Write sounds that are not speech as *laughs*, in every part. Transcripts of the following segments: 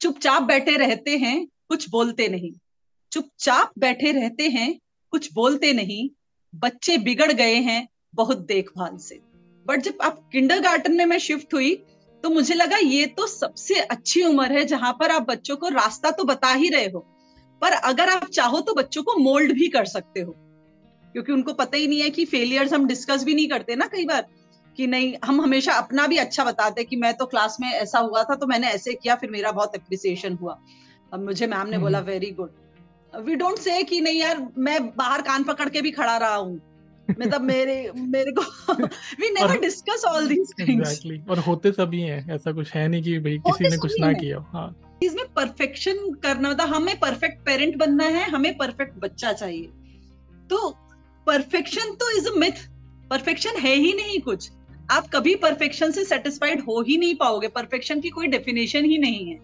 चुपचाप बैठे रहते हैं, कुछ बोलते नहीं। चुपचाप बैठे रहते हैं, कुछ बोलते नहीं। बच्चे बिगड़ गए हैं बहुत देखभाल से। बट जब आप किंडर गार्डन में मैं शिफ्ट हुई तो मुझे लगा ये तो सबसे अच्छी उम्र है जहाँ पर आप बच्चों को रास्ता तो बता ही रहे हो, पर अगर आप चाहो तो बच्चों को मोल्ड भी कर सकते हो। क्योंकि उनको पता ही नहीं है कि फेलियर्स हम डिस्कस भी नहीं करते ना कई बार। कि नहीं हम हमेशा अपना भी अच्छा बताते कि मैं तो क्लास में ऐसा हुआ था तो मैंने ऐसे किया फिर मेरा बहुत अप्रिसिएशन हुआ। अब मुझे मैम ने बोला very good we don't say कि नहीं यार मैं बाहर कान पकड़ के भी खड़ा रहा हूँ। मतलब मेरे मेरे को we never discuss all these things और होते सभी हैं ऐसा कुछ है नहीं कि भाई किसी ने कुछ ना किया हाँ। इसमें परफेक्शन करना था हमें परफेक्ट पेरेंट बनना है हमें परफेक्ट बच्चा चाहिए। तो परफेक्शन तो इज़ अ मिथ परफेक्शन है ही नहीं कुछ। आप कभी परफेक्शन से सेटिस्फाइड हो ही नहीं पाओगे। परफेक्शन की कोई डेफिनेशन ही नहीं है।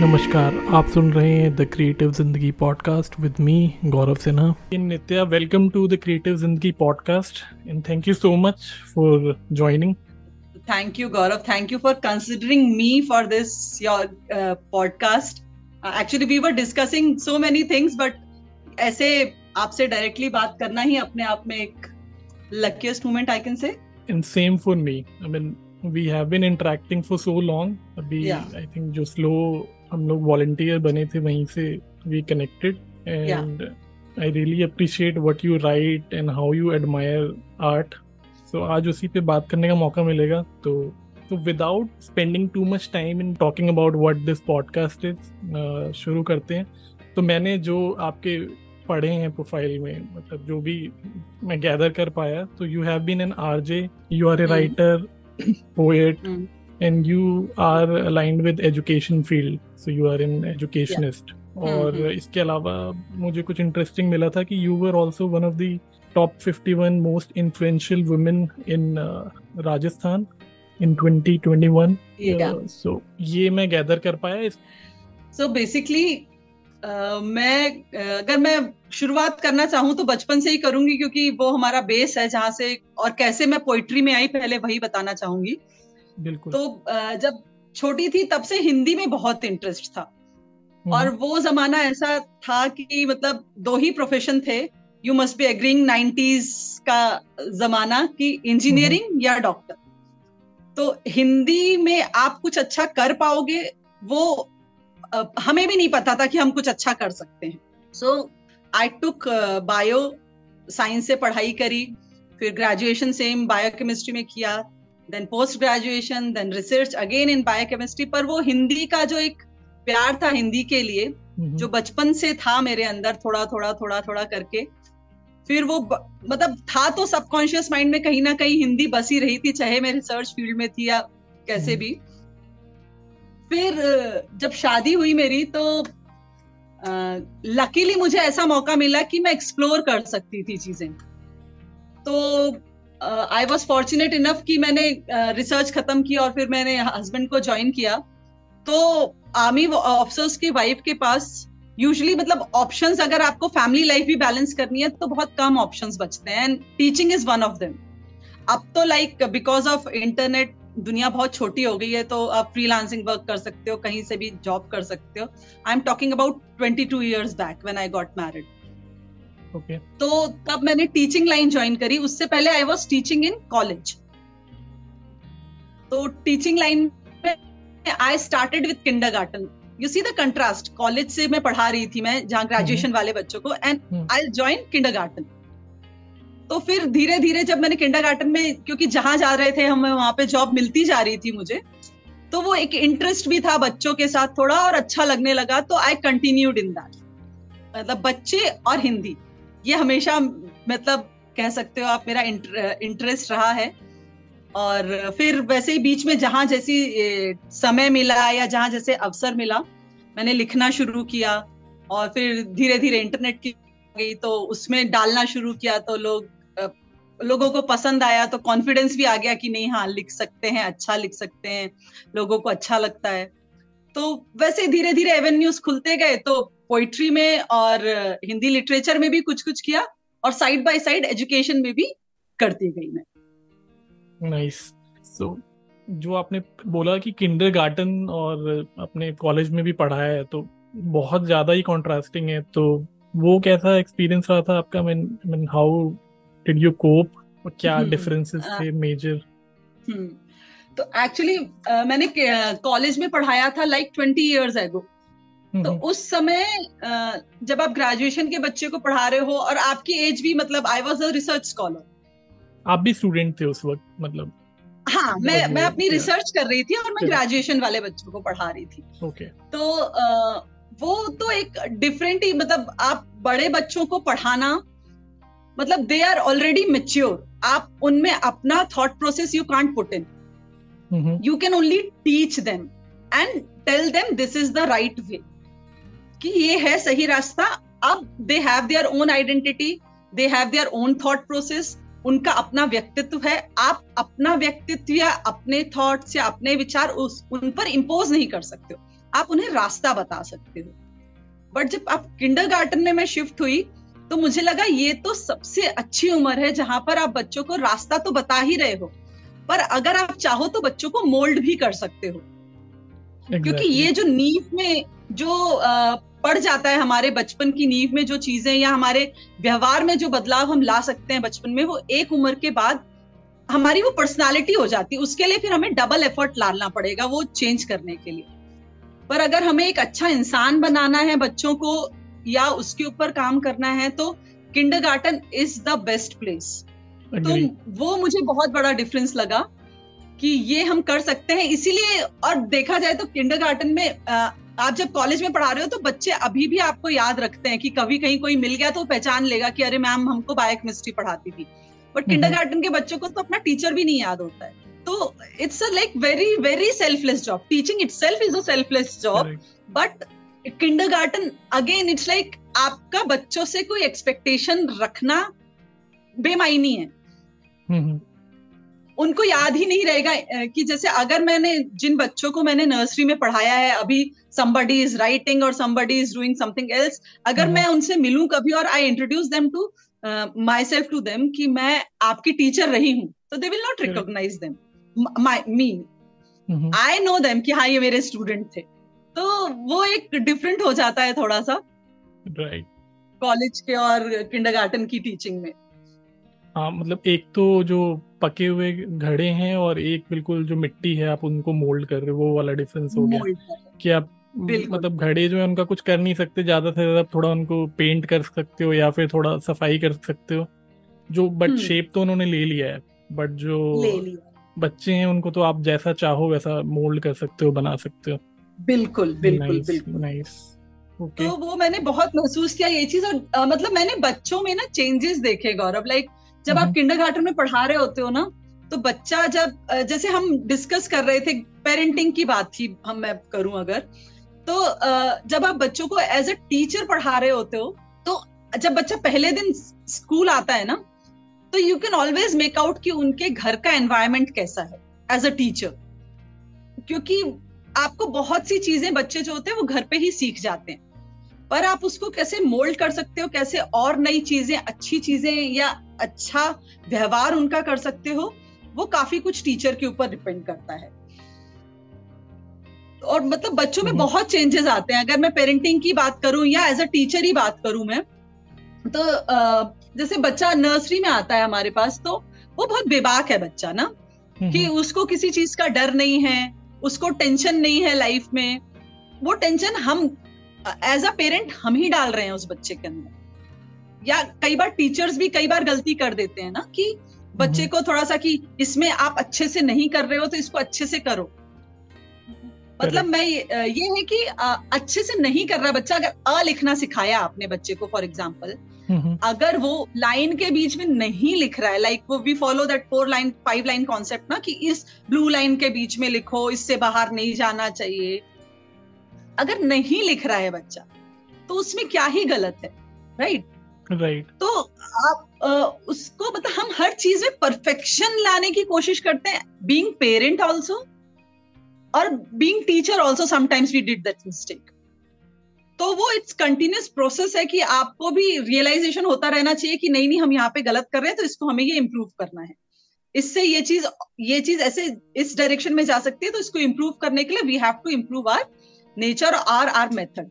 नमस्कार आप सुन रहे हैं the creative Zindagi podcast with me Gaurav Sinha in Nitya welcome to the creative Zindagi podcast and thank you so much for joining thank you gaurav. Thank you for considering me for this your uh, podcast. Uh, actually we were discussing so many things but ऐसे आपसे directly बात करना ही अपने आप में एक luckiest moment I can say. And same for me. I mean, we have been interacting for so long. अभी yeah. I think जो slow हम लोग volunteer बने थे वहीं से we connected and yeah. I really appreciate what you write and how you admire art. So आज उसी पे बात करने का मौका मिलेगा तो तो without spending too much time in talking about what this podcast is शुरू करते हैं तो मैंने जो आपके पढ़े हैं प्रोफ़ाइल में मतलब जो भी मैं गैदर कर पाया तो you have been an RJ you are a writer poet and you are aligned with education field so you are an educationist और mm-hmm. इसके अलावा मुझे कुछ इंटरेस्टिंग मिला था कि you were also one of the top 51 most influential women in Rajasthan in 2021 so ये मैं गैदर कर पाया सो बेसिकली मैं अगर मैं शुरुआत करना चाहूँ तो बचपन से ही करूँगी क्योंकि वो हमारा बेस है जहाँ से और कैसे मैं पोइट्री में आई पहले वही बताना चाहूँगी। बिल्कुल। तो जब छोटी थी तब से हिंदी में बहुत इंटरेस्ट था। हम्म। और वो जमाना ऐसा था कि मतलब दो ही प्रोफेशन थे। You must be agreeing nineties का जमाना कि इंजीनियरिंग हम्म। या डॉक्टर तो हिंदी में आप कुछ अच्छा कर पाओगे वो हमें भी नहीं पता था कि हम कुछ अच्छा कर सकते हैं सो आई टुक बायो साइंस से पढ़ाई करी फिर ग्रेजुएशन सेम बायोकेमिस्ट्री में किया then post graduation then research again in biochemistry पर वो हिंदी का जो एक प्यार था हिंदी के लिए mm-hmm. जो बचपन से था मेरे अंदर थोड़ा थोड़ा थोड़ा थोड़ा करके फिर वो मतलब था तो सबकॉन्शियस माइंड में कहीं ना कहीं हिंदी बसी रही थी चाहे मैं रिसर्च फ़ील्ड में थी या कैसे mm-hmm. भी फिर जब शादी हुई मेरी तो लकीली मुझे ऐसा मौका मिला कि मैं एक्सप्लोर कर सकती थी चीज़ें। तो आई वॉज़ फॉर्चुनेट इनफ कि मैंने रिसर्च uh, खत्म की और फिर मैंने हस्बैंड को ज्वाइन किया। तो आर्मी ऑफिसर्स की वाइफ के पास यूजली मतलब ऑप्शंस अगर आपको फैमिली लाइफ भी बैलेंस करनी है तो बहुत कम ऑप्शंस बचते हैं। And teaching is one of them अब तो लाइक बिकॉज़ ऑफ़ इंटरनेट दुनिया बहुत छोटी हो गई है तो आप फ्रीलांसिंग वर्क कर सकते हो कहीं से भी जॉब कर सकते हो। I am talking about twenty two years back when I got married Okay. तो तब मैंने टीचिंग लाइन ज्वाइन करी। उससे पहले I was teaching in college तो टीचिंग लाइन में I started with kindergarten you see the contrast college से मैं पढ़ा रही थी मैं जहाँ ग्रेजुएशन mm-hmm. वाले बच्चों को and I join kindergarten तो फिर धीरे धीरे जब मैंने किंडर में, क्योंकि जहाँ जा रहे थे, हमें वहाँ पे जॉब मिलती जा रही थी मुझे तो वो एक इंटरेस्ट भी था बच्चों के साथ थोड़ा और अच्छा लगने लगा तो आई कंटिन्यूड इन दैट मतलब बच्चे और हिंदी, ये हमेशा मतलब कह सकते हो आप मेरा इंटरेस्ट रहा है। और फिर वैसे ही बीच में जहाँ जैसी समय मिला या जहाँ जैसे अवसर मिला, मैंने लिखना शुरू किया और फिर धीरे धीरे इंटरनेट की गई तो उसमें डालना शुरू किया तो लोग लोगों को पसंद आया तो कॉन्फिडेंस भी आ गया कि नहीं हाँ लिख सकते हैं अच्छा लिख सकते हैं लोगों को अच्छा लगता है। तो वैसे धीरे धीरे एवेन्यूज खुलते गए तो पोइट्री में और हिंदी लिटरेचर में भी कुछ कुछ किया और साइड बाय साइड एजुकेशन में भी करती गई मैं। Nice nice. सो जो आपने बोला कि किंडर गार्टन और अपने कॉलेज में भी पढ़ा है तो बहुत ज़्यादा ही कॉन्ट्रास्टिंग है तो वो कैसा एक्सपीरियंस रहा था आपका? Mean mean how did you cope क्या डिफरेंसेस हम्म, थे मेजर हम्म, तो एक्चुअली मैंने कॉलेज में पढ़ाया था लाइक ट्वेंटी इयर्स एगो तो उस समय जब आप ग्रेजुएशन के बच्चे को पढ़ा रहे हो और आपकी एज भी मतलब I was a research scholar आप भी स्टूडेंट थे उस वक्त मतलब? हाँ मैं मैं अपनी रिसर्च कर रही थी और मैं ग्रेजुएशन वाले बच्चों को पढ़ा रही थी. ओके तो वो तो एक डिफरेंट ही मतलब आप बड़े बच्चों को पढ़ाना मतलब दे आर ऑलरेडी मेच्योर आप उनमें अपना thought process you can't put in you can only teach them and tell them this is the right way कि ये है सही रास्ता। अब they have their own identity they have their own thought process उनका अपना व्यक्तित्व है। आप अपना व्यक्तित्व या अपने थॉट्स या अपने विचार उस उन पर इम्पोज नहीं कर सकते हो। आप उन्हें रास्ता बता सकते हो। बट जब आप किंडर में मैं शिफ्ट हुई तो मुझे लगा ये तो सबसे अच्छी उम्र है जहाँ पर आप बच्चों को रास्ता तो बता ही रहे हो पर अगर आप चाहो तो बच्चों को मोल्ड भी कर सकते हो। exactly. क्योंकि ये जो नींव में जो पड़ जाता है हमारे बचपन की नींव में जो चीज़ें या हमारे व्यवहार में जो बदलाव हम ला सकते हैं बचपन में वो एक उम्र के बाद हमारी वो पर्सनालिटी हो जाती है। उसके लिए फिर हमें डबल एफर्ट लाना पड़ेगा वो चेंज करने के लिए। पर अगर हमें एक अच्छा इंसान बनाना है बच्चों को या उसके ऊपर काम करना है तो kindergarten is the best place तो वो मुझे बहुत बड़ा डिफरेंस लगा कि ये हम कर सकते हैं। इसीलिए और देखा जाए तो किंडर गार्टन में आप जब कॉलेज में पढ़ा रहे हो तो बच्चे अभी भी आपको याद रखते हैं कि कभी कहीं कोई मिल गया तो पहचान लेगा कि अरे मैम हमको बायोकेमिस्ट्री पढ़ाती थी। बट किंडर गार्डन के बच्चों को तो अपना टीचर भी नहीं याद होता है। तो it's a like very very selfless job teaching itself is a selfless job but kindergarten again it's like आपका बच्चों से कोई एक्सपेक्टेशन रखना बेमायनी है। उनको याद ही नहीं रहेगा कि जैसे अगर मैंने जिन बच्चों को मैंने नर्सरी में पढ़ाया है अभी somebody is writing or somebody is doing something else अगर mm-hmm. मैं उनसे मिलूं कभी और I introduce them to myself to them कि मैं आपकी टीचर रही हूँ तो they will not recognize them me I know them कि हाँ ये मेरे स्टूडेंट थे। तो वो एक डिफरेंट हो जाता है थोड़ा सा राइट कॉलेज के और किंडरगार्टन की टीचिंग में। हाँ मतलब एक तो जो पके हुए घड़े हैं और एक बिल्कुल जो मिट्टी है आप उनको मोल्ड कर रहे हो वो वाला डिफरेंस हो गया। कि आप मतलब घड़े जो है उनका कुछ कर नहीं सकते ज़्यादा से ज़्यादा थोड़ा उनको पेंट कर सकते हो या फिर थोड़ा सफ़ाई कर सकते हो। जो बट शेप हम्म। तो उन्होंने ले लिया है बट जो बच्चे हैं उनको तो आप जैसा चाहो वैसा मोल्ड कर सकते हो बना सकते हो। बिल्कुल बिल्कुल nice, बिल्कुल। Nice okay. तो वो मैंने बहुत महसूस किया ये चीज़ और आ, मतलब मैंने बच्चों में ना चेंजेस देखे गौरव। लाइक जब आप किंडर गार्डन में पढ़ा रहे होते हो ना तो बच्चा जब जैसे हम डिस्कस कर रहे थे पेरेंटिंग की बात थी हम मैं करूँ अगर तो जब आप बच्चों को एज अ टीचर पढ़ा रहे होते हो तो जब बच्चा पहले दिन स्कूल आता है ना तो you can always make out कि उनके घर का एनवायरमेंट कैसा है एज अ टीचर क्योंकि आपको बहुत सी चीज़ें बच्चे जो होते हैं वो घर पे ही सीख जाते हैं पर आप उसको कैसे मोल्ड कर सकते हो कैसे और नई चीज़ें अच्छी चीज़ें या अच्छा व्यवहार उनका कर सकते हो वो काफ़ी कुछ टीचर के ऊपर डिपेंड करता है और मतलब बच्चों में हम्म। बहुत चेंजेस आते हैं अगर मैं पेरेंटिंग की बात करूँ या एज अ टीचर ही बात करूँ मैं तो जैसे बच्चा नर्सरी में आता है हमारे पास तो वो बहुत बेबाक है बच्चा ना कि हम्म। उसको किसी चीज़ का डर नहीं है उसको टेंशन नहीं है लाइफ में। वो टेंशन हम एज अ पेरेंट हम ही डाल रहे हैं उस बच्चे के अंदर। या कई बार टीचर्स भी कई बार गलती कर देते हैं ना कि बच्चे को थोड़ा सा कि इसमें आप अच्छे से नहीं कर रहे हो तो इसको अच्छे से करो। मतलब मैं ये है कि अच्छे से नहीं कर रहा बच्चा अगर अ लिखना सिखाया आपने बच्चे को फॉर एग्ज़ाम्पल अगर वो लाइन के बीच में नहीं लिख रहा है लाइक वो we follow that four line five line concept ना कि इस ब्लू लाइन के बीच में लिखो इससे बाहर नहीं जाना चाहिए। अगर नहीं लिख रहा है बच्चा तो उसमें क्या ही गलत है राइट राइट right. तो आप आ, उसको मतलब हम हर चीज़ में परफेक्शन लाने की कोशिश करते हैं। बीइंग पेरेंट आल्सो और being teacher also sometimes we did that mistake तो वो इट्स कंटिन्यूस प्रोसेस है कि आपको भी रियलाइजेशन होता रहना चाहिए कि नहीं नहीं हम यहाँ पे गलत कर रहे हैं तो इसको हमें ये इम्प्रूव करना है। इससे ये चीज़ ये चीज़ ऐसे इस डायरेक्शन में जा सकती है तो इसको इम्प्रूव करने के लिए we have to improve our nature our our method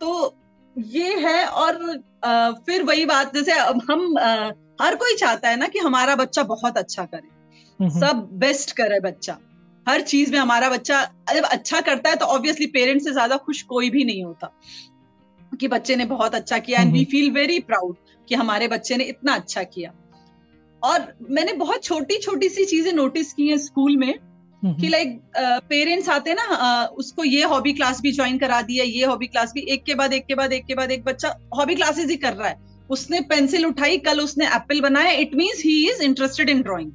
तो ये है और आ, फिर वही बात जैसे हम आ, हर कोई चाहता है ना कि हमारा बच्चा बहुत अच्छा करे। सब बेस्ट करे बच्चा। हर चीज़ में हमारा बच्चा जब अच्छा करता है तो ऑब्वियसली पेरेंट्स से ज़्यादा खुश कोई भी नहीं होता कि बच्चे ने बहुत अच्छा किया and we feel very proud कि हमारे बच्चे ने इतना अच्छा किया। और मैंने बहुत छोटी छोटी सी चीज़ें नोटिस की हैं स्कूल में कि लाइक पेरेंट्स आते ना uh, उसको ये हॉबी क्लास भी ज्वाइन करा दिया ये हॉबी क्लास भी एक के बाद एक के बाद एक के बाद एक बच्चा हॉबी क्लासेस ही कर रहा है। उसने पेंसिल उठाई कल उसने एप्पल बनाया it means he is interested in drawing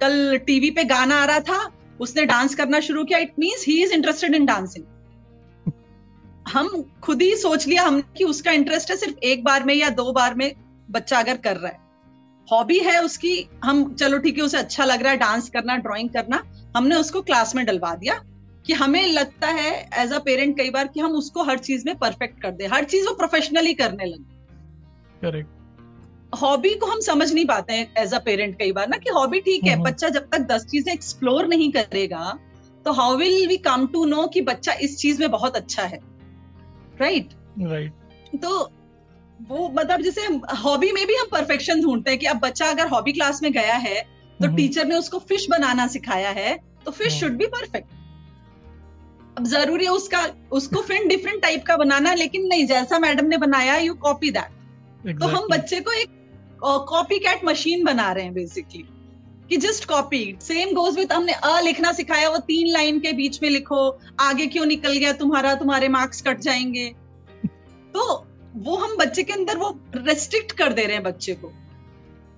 कल टीवी पे गाना आ रहा था उसने डांस करना शुरू किया it means he is interested in dancing हम खुद ही सोच लिया हम कि उसका इंटरेस्ट है सिर्फ़ एक बार में या दो बार में बच्चा अगर कर रहा है। हॉबी है उसकी, हम चलो ठीक है, उसे अच्छा लग रहा है डांस करना ड्राइंग करना। हमने उसको क्लास में डलवा दिया कि हमें लगता है एज अ पेरेंट कई बार कि हम उसको हर चीज़ में परफेक्ट कर दे। हर चीज़ वो प्रोफेशनली करने लगे। करेक्ट हॉबी को हम समझ नहीं पाते हैं एज अ पेरेंट कई बार ना कि हॉबी ठीक है बच्चा जब तक दस चीज़ें एक्सप्लोर नहीं करेगा तो how will we come to know कि बच्चा इस चीज़ में बहुत अच्छा है राइट right? Right right. तो वो मतलब जैसे हॉबी में भी हम परफेक्शन ढूंढते हैं कि अब बच्चा अगर हॉबी क्लास में गया है तो टीचर हम्म। ने उसको फ़िश बनाना सिखाया है तो फ़िश शुड बी परफेक्ट अब ज़रूरी है उसका उसको फिर डिफरेंट टाइप का बनाना लेकिन नहीं जैसा मैडम ने बनाया यू कॉपी दैट तो हम बच्चे को एक कॉपी कैट मशीन बना रहे हैं बेसिकली कि just copy same goes with हमने अ लिखना सिखाया, वो तीन लाइन के बीच में लिखो, आगे क्यों निकल गया, तुम्हारा, तुम्हारे मार्क्स कट जाएँगे। तो वो हम बच्चे के अंदर वो रेस्ट्रिक्ट कर दे रहे हैं बच्चे को।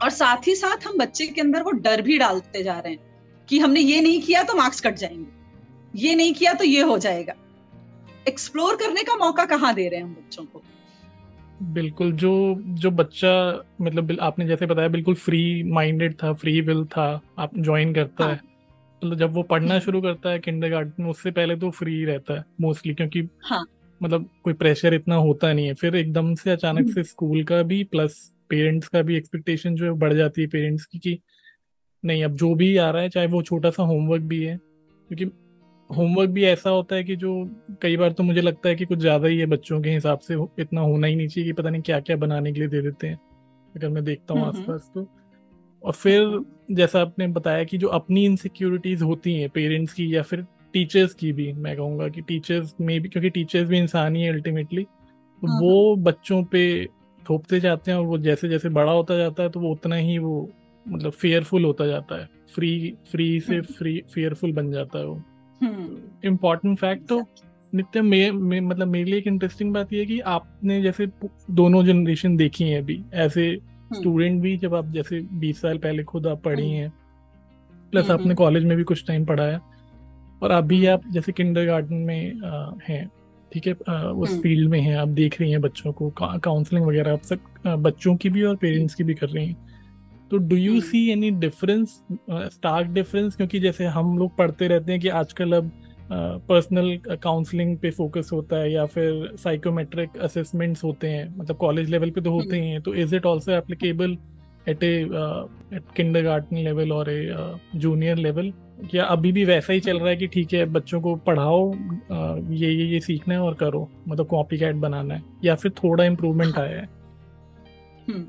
और साथ ही साथ हम बच्चे के अंदर वो डर भी डालते जा रहे हैं, कि हमने ये नहीं किया तो मार्क्स कट जाएँगे। ये नहीं किया तो ये हो जाएगा। एक्सप्लोर करने का मौका कहाँ दे रहे हैं हम बच्चों को? बिल्कुल जो जो बच्चा मतलब आपने जैसे बताया बिल्कुल फ्री माइंडेड था फ्री विल था आप ज्वाइन करता हाँ. है तो जब वो पढ़ना। शुरू करता है किंडर किंडरगार्टन उससे पहले तो फ्री रहता है मोस्टली क्योंकि हाँ. मतलब कोई प्रेशर इतना होता नहीं है फिर एकदम से अचानक हम्म। से स्कूल का भी प्लस पेरेंट्स का भी एक्सपेक्टेशन जो है बढ़ जाती है पेरेंट्स की कि नहीं अब जो भी आ रहा है चाहे वो छोटा सा होमवर्क भी है क्योंकि होमवर्क भी ऐसा होता है कि जो कई बार तो मुझे लगता है कि कुछ ज़्यादा ही है बच्चों के हिसाब से इतना होना ही नहीं चाहिए कि पता नहीं क्या क्या बनाने के लिए दे देते हैं। अगर मैं देखता हूँ हम्म, हम्म। आसपास तो। और फिर जैसा आपने बताया कि जो अपनी इनसिक्योरिटीज होती हैं पेरेंट्स की या फिर टीचर्स की भी मैं कहूँगा कि टीचर्स में भी क्योंकि टीचर्स भी इंसान ही है अल्टीमेटली तो हाँ, वो हाँ। बच्चों पे थोपते जाते हैं और वो जैसे जैसे बड़ा होता जाता है तो वो उतना ही वो मतलब फेयरफुल होता जाता है। फ्री फ्री से फ्री फेयरफुल बन जाता है वो। इम्पोर्टेंट फैक्ट तो नित्य मे, मे, मतलब मेरे लिए एक इंटरेस्टिंग बात यह है कि आपने जैसे दोनों जनरेशन देखी है अभी। ए स्टूडेंट भी जब आप जैसे बीस साल पहले खुद आप पढ़ी हैं प्लस आपने कॉलेज में भी कुछ टाइम पढ़ाया और अभी आप जैसे किंडर गार्डन में आ, हैं ठीक है? उस फ़ील्ड हम्म। में हैं आप देख रही हैं बच्चों को काउंसलिंग वगैरह आप सब बच्चों की भी और पेरेंट्स की भी कर रही हैं। तो do you see any difference stark difference क्योंकि जैसे हम लोग पढ़ते रहते हैं कि आजकल अब पर्सनल uh, काउंसलिंग पे फोकस होता है या फिर साइकोमेट्रिक असेसमेंट्स होते हैं। मतलब कॉलेज लेवल पे तो होते हम्म। ही हैं। तो is it also applicable at a at kindergarten level और ए जूनियर लेवल क्या अभी भी वैसा ही चल रहा है कि ठीक है बच्चों को पढ़ाओ ये ये ये सीखना है और करो। मतलब कॉपी कैट बनाना है। या फिर थोड़ा इम्प्रूवमेंट हाँ। आया है। हम्म,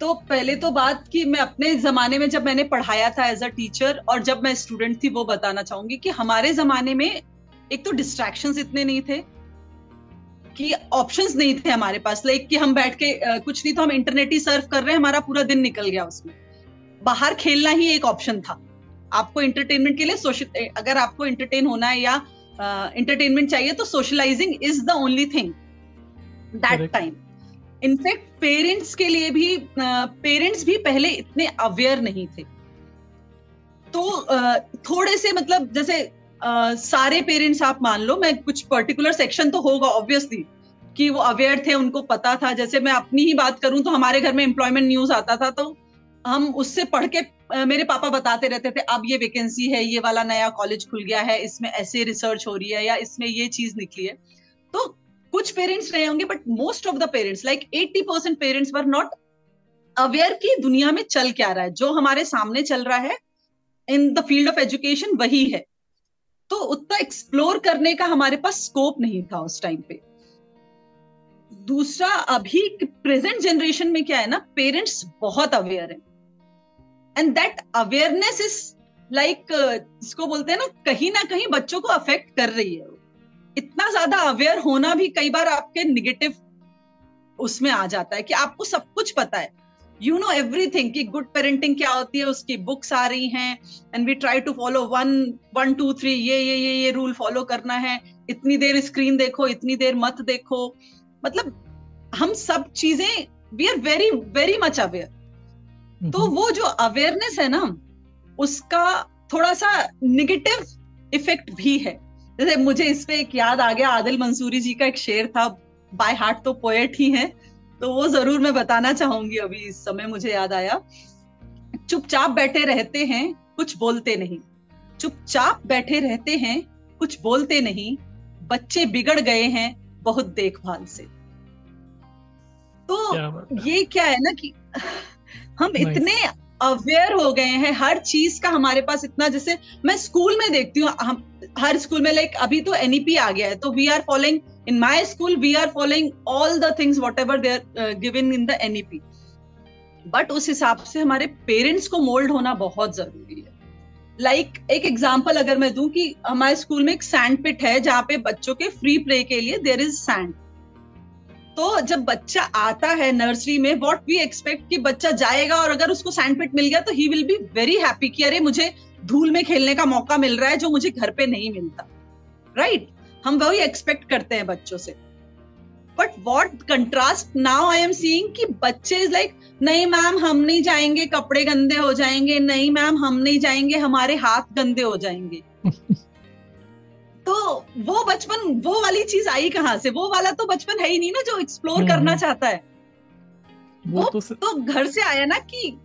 तो पहले तो बात कि मैं अपने जमाने में जब मैंने पढ़ाया था एज अ टीचर और जब मैं स्टूडेंट थी वो बताना चाहूँगी कि हमारे जमाने में एक तो डिस्ट्रैक्शन इतने नहीं थे कि ऑप्शंस नहीं थे हमारे पास। लाइक कि हम बैठ के कुछ नहीं तो हम इंटरनेट ही सर्व कर रहे हैं हमारा पूरा दिन निकल गया उसमें। बाहर खेलना ही एक ऑप्शन था। आपको इंटरटेनमेंट के लिए सोशल अगर आपको इंटरटेन होना है या इंटरटेनमेंट चाहिए तो socializing is the only thing that time in fact parents के लिए भी पेरेंट्स भी पहले इतने अवेयर नहीं थे। तो थोड़े से मतलब जैसे सारे पेरेंट्स आप मान लो, मैं कुछ पर्टिकुलर सेक्शन तो होगा ऑब्वियसली कि वो अवेयर थे, उनको पता था। जैसे मैं अपनी ही बात करूँ तो हमारे घर में एम्प्लॉयमेंट न्यूज़ आता था तो हम उससे पढ़ के मेरे पापा बताते रहते थे, अब ये वैकेंसी है, ये वाला नया कॉलेज खुल गया है, इसमें ऐसे रिसर्च हो रही है या इसमें ये चीज़ निकली है। तो कुछ पेरेंट्स रहे होंगे but most of the parents like eighty percent parents were not aware की दुनिया में चल क्या रहा है। जो हमारे सामने चल रहा है in the field of education वही है। तो उतना एक्सप्लोर करने का हमारे पास स्कोप नहीं था उस टाइम पे। दूसरा, अभी प्रेजेंट जनरेशन में क्या है ना पेरेंट्स बहुत अवेयर है। And that awareness is like जिसको बोलते हैं ना, कहीं ना कहीं बच्चों को अफेक्ट कर रही है। इतना ज़्यादा अवेयर होना भी कई बार आपके निगेटिव उसमें आ जाता है कि आपको सब कुछ पता है। यू नो एवरीथिंग कि गुड पेरेंटिंग क्या होती है उसकी बुक्स आ रही हैं and we try to follow one one two three ये ये ये ये रूल फॉलो करना है। इतनी देर स्क्रीन देखो इतनी देर मत देखो। मतलब हम सब चीज़ें we are very very much aware तो वो जो अवेयरनेस है ना उसका थोड़ा सा निगेटिव इफ़ेक्ट भी है। जैसे मुझे इस पे एक याद आ गया आदिल मंसूरी जी का एक शेर था बाय हार्ट तो पोएट ही है। तो वो ज़रूर मैं बताना चाहूँगी अभी इस समय मुझे याद आया। चुपचाप बैठे रहते हैं कुछ बोलते नहीं। चुपचाप बैठे रहते हैं कुछ बोलते नहीं। बच्चे बिगड़ गए हैं बहुत देखभाल से। तो क्या ये क्या है ना कि हम इतने अवेयर हो गए हैं हर चीज़ का हमारे पास इतना जैसे मैं स्कूल में देखती हूँ हर स्कूल में लाइक अभी तो एनईपी आ गया है तो we are following in my school we are following all the things whatever they are given in the NEP but उस हिसाब से हमारे पेरेंट्स को मोल्ड होना बहुत ज़रूरी है। लाइक like, एक एग्ज़ाम्पल अगर मैं दूँ कि हमारे स्कूल में एक सैंड पिट है जहाँ पे बच्चों के फ्री प्ले के लिए देर इज़ सैंड तो जब बच्चा आता है नर्सरी में वॉट वी एक्सपेक्ट कि बच्चा जाएगा और अगर उसको सैंड पिट मिल गया तो he will be very happy कि अरे मुझे धूल में खेलने का मौका मिल रहा है जो मुझे घर पे नहीं मिलता। Right right? हम वही एक्सपेक्ट करते हैं बच्चों से। But what contrast now I am seeing कि बच्चे इज़ लाइक नहीं मैम हम नहीं जाएँगे, कपड़े गंदे हो जाएँगे, नहीं मैम हम नहीं जाएँगे, हमारे हाथ गंदे हो जाएँगे। *laughs* तो वो बचपन वो वाली चीज़ आई कहाँ से? वो वाला तो बचपन है ही नहीं ना जो एक्सप्लोर हम्म, करना हम्म। चाहता है। वो, वो तो, स... तो घर से आया ना कि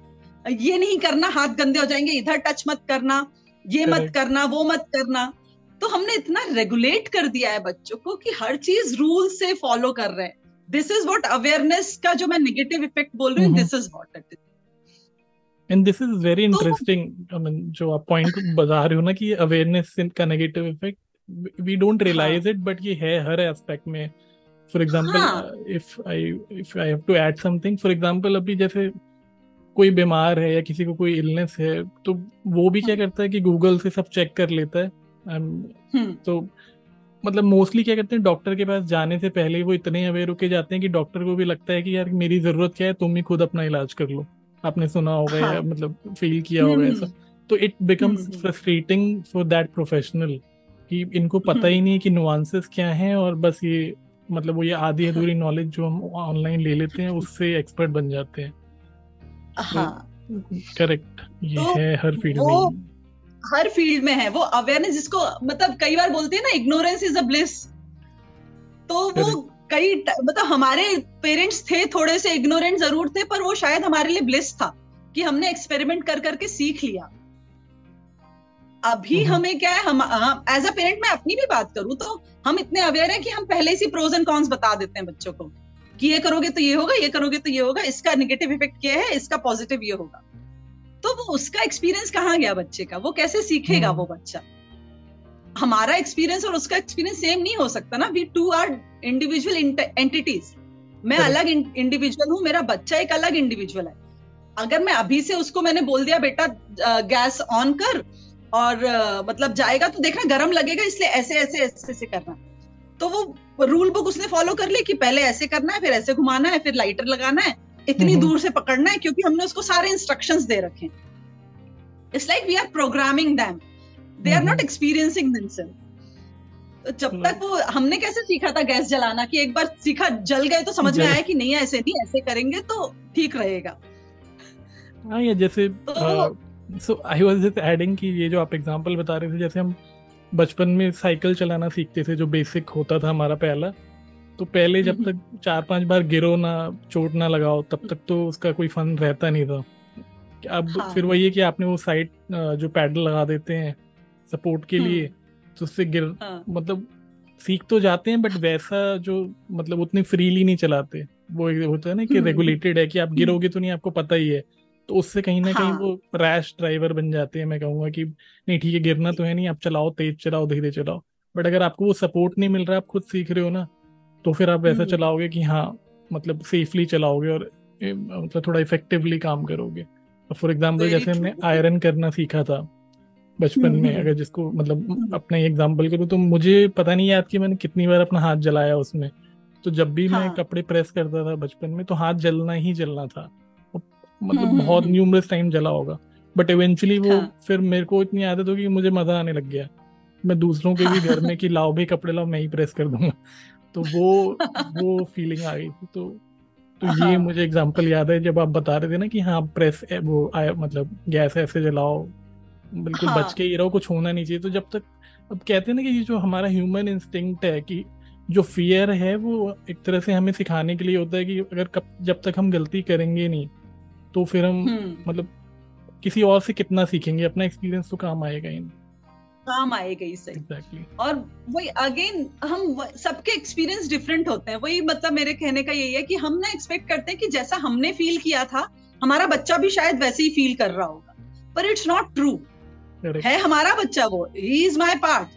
ये नहीं करना हाथ गंदे हो जाएँगे इधर टच मत करना ये मत करना वो मत करना। तो हमने इतना रेगुलेट कर दिया है बच्चों को कि हर चीज़ रूल से फॉलो कर रहे हैं। दिस इज़ वॉट अवेयरनेस का जो मैं निगेटिव इफ़ेक्ट बोल रही हूँ this is what it and this is very interesting I mean जो आप पॉइंट बता रहे हो ना कि अवेयरनेस का negative effect we don't realise it but ये है हर एस्पेक्ट में। For example if I if I have to add something for example अभी जैसे कोई बीमार है या किसी को कोई इलनेस है तो वो भी क्या हाँ। करता है कि गूगल से सब चेक कर लेता है। हम्म। तो मतलब मोस्टली क्या करते हैं डॉक्टर के पास जाने से पहले वो इतने अवेयर होके जाते हैं कि डॉक्टर को भी लगता है कि यार मेरी ज़रूरत क्या है तुम ही खुद अपना इलाज कर लो। आपने सुना होगा हाँ. या मतलब फील किया होगा हम्म, ऐसा। तो it becomes frustrating for that professional कि इनको पता ही नहीं है कि नुआंसेस क्या हैं और बस ये मतलब वो ये आधी अधूरी नॉलेज जो हम ऑनलाइन ले लेते हैं उससे एक्सपर्ट बन जाते हैं। करेक्ट तो, ये तो है हर फ़ील्ड में हर फ़ील्ड में है वो अवेयरनेस जिसको मतलब कई बार बोलते हैं ना इग्नोरेंस इज़ अ ब्लिस तो वो कई मतलब हमारे पेरेंट्स थे थोड़े से इग्नोरेंट ज़रूर थे पर वो शायद हमारे लिए ब्लिस था कि हमने एक्सपेरिमेंट कर करके सीख लिया। अभी हमें क्या है हम एज अ पेरेंट मैं अपनी भी बात करूँ तो हम इतने अवेयर हैं कि हम पहले से प्रोज एंड कॉन्स बता देते हैं बच्चों को कि ये करोगे तो ये होगा ये करोगे तो ये होगा इसका निगेटिव इफ़ेक्ट क्या है इसका पॉजिटिव ये होगा। तो वो उसका एक्सपीरियंस कहाँ गया बच्चे का? वो कैसे सीखेगा हम्म। वो बच्चा? हमारा एक्सपीरियंस और उसका एक्सपीरियंस सेम नहीं हो सकता ना we two are individual entities मैं अलग इंडिविजुअल हूँ मेरा बच्चा एक अलग इंडिविजुअल है। अगर मैं अभी से उसको मैंने बोल दिया बेटा गैस ऑन कर और मतलब जाएगा तो देखना गर्म लगेगा इसलिए ऐसे ऐसे ऐसे ऐसे करना। तो वो रूल बुक उसने फॉलो कर ली कि पहले ऐसे करना है फिर ऐसे घुमाना है फिर लाइटर लगाना है इतनी। दूर से पकड़ना है क्योंकि हमने उसको सारे इंस्ट्रक्शंस दे रखे it's like we are programming them they are not experiencing तो जब हम्म। तक वो हमने कैसे सीखा था गैस जलाना कि एक बार सीखा जल गए तो समझ में आया कि नहीं ऐसे नहीं ऐसे करेंगे तो ठीक रहेगा। हाँ ये जैसे so I was just adding कि ये जो आप एग्ज़ाम्पल बता रहे थे जैसे हम बचपन में साइकिल चलाना सीखते थे जो बेसिक होता था हमारा पहला तो पहले जब तक चार पाँच बार गिरो ना चोट ना लगाओ तब तक तो उसका कोई फन रहता नहीं था अब हाँ. फिर वही है कि आपने वो साइड जो पैडल लगा देते हैं सपोर्ट के लिए हम्म। तो उससे गिर हाँ. मतलब सीख तो जाते हैं बट वैसा जो मतलब उतनी फ्रीली नहीं चलाते वो होता है ना कि रेगुलेटेड हम्म। है कि आप गिरोगे तो नहीं आपको पता ही है तो उससे कहीं ना हाँ. कहीं वो रैश ड्राइवर बन जाते हैं मैं कहूँगा कि नहीं ठीक है गिरना तो है नहीं आप चलाओ तेज चलाओ धीरे चलाओ बट अगर आपको वो सपोर्ट नहीं मिल रहा आप खुद सीख रहे हो ना तो फिर आप ऐसा हम्म। चलाओगे कि हाँ मतलब सेफली चलाओगे और मतलब थोड़ा इफेक्टिवली काम करोगे फॉर एग्ज़ाम्पल जैसे हमने आयरन करना सीखा था बचपन हम्म, में हम्म। अगर जिसको मतलब अपना एग्ज़ाम्पल करूँ तो मुझे पता नहीं याद कि मैंने कितनी बार अपना हाथ जलाया उसमें तो जब भी हाँ. मैं कपड़े प्रेस करता था बचपन में तो हाथ जलना ही जलना था मतलब बहुत न्यूमरस टाइम जला होगा बट इवेंचुअली वो हाँ. फिर मेरे को इतनी आदत होगी मुझे मज़ा आने लग गया मैं दूसरों के भी घर में कि *laughs* लाओ भाई कपड़े लाओ मैं ही प्रेस कर दूँगा तो वो वो फीलिंग आ गई थी तो तो ये हाँ। मुझे एग्जांपल याद है जब आप बता रहे थे ना कि हाँ प्रेस वो आया मतलब गैस ऐसे जलाओ बिल्कुल हाँ. बच के ही रहो कुछ होना नहीं चाहिए तो जब तक अब कहते हैं ना कि ये जो हमारा ह्यूमन इंस्टिंक्ट है कि जो फियर है वो एक तरह से हमें सिखाने के लिए होता है कि अगर कब जब तक हम गलती करेंगे नहीं तो फिर हम हम्म। मतलब किसी और से कितना सीखेंगे? अपना एक्सपीरियंस तो काम आएगा ही। काम आएगा ही सही। Exactly. और वही अगेन हम सबके एक्सपीरियंस डिफरेंट होते हैं। वही मतलब मेरे कहने का यही है कि हम ना एक्सपेक्ट करते हैं कि जैसा हमने फील किया था हमारा बच्चा भी शायद वैसे ही फील कर रहा होगा। पर इट्स नॉट ट्रू है हमारा बच्चा वो। ही इज़ माई पार्ट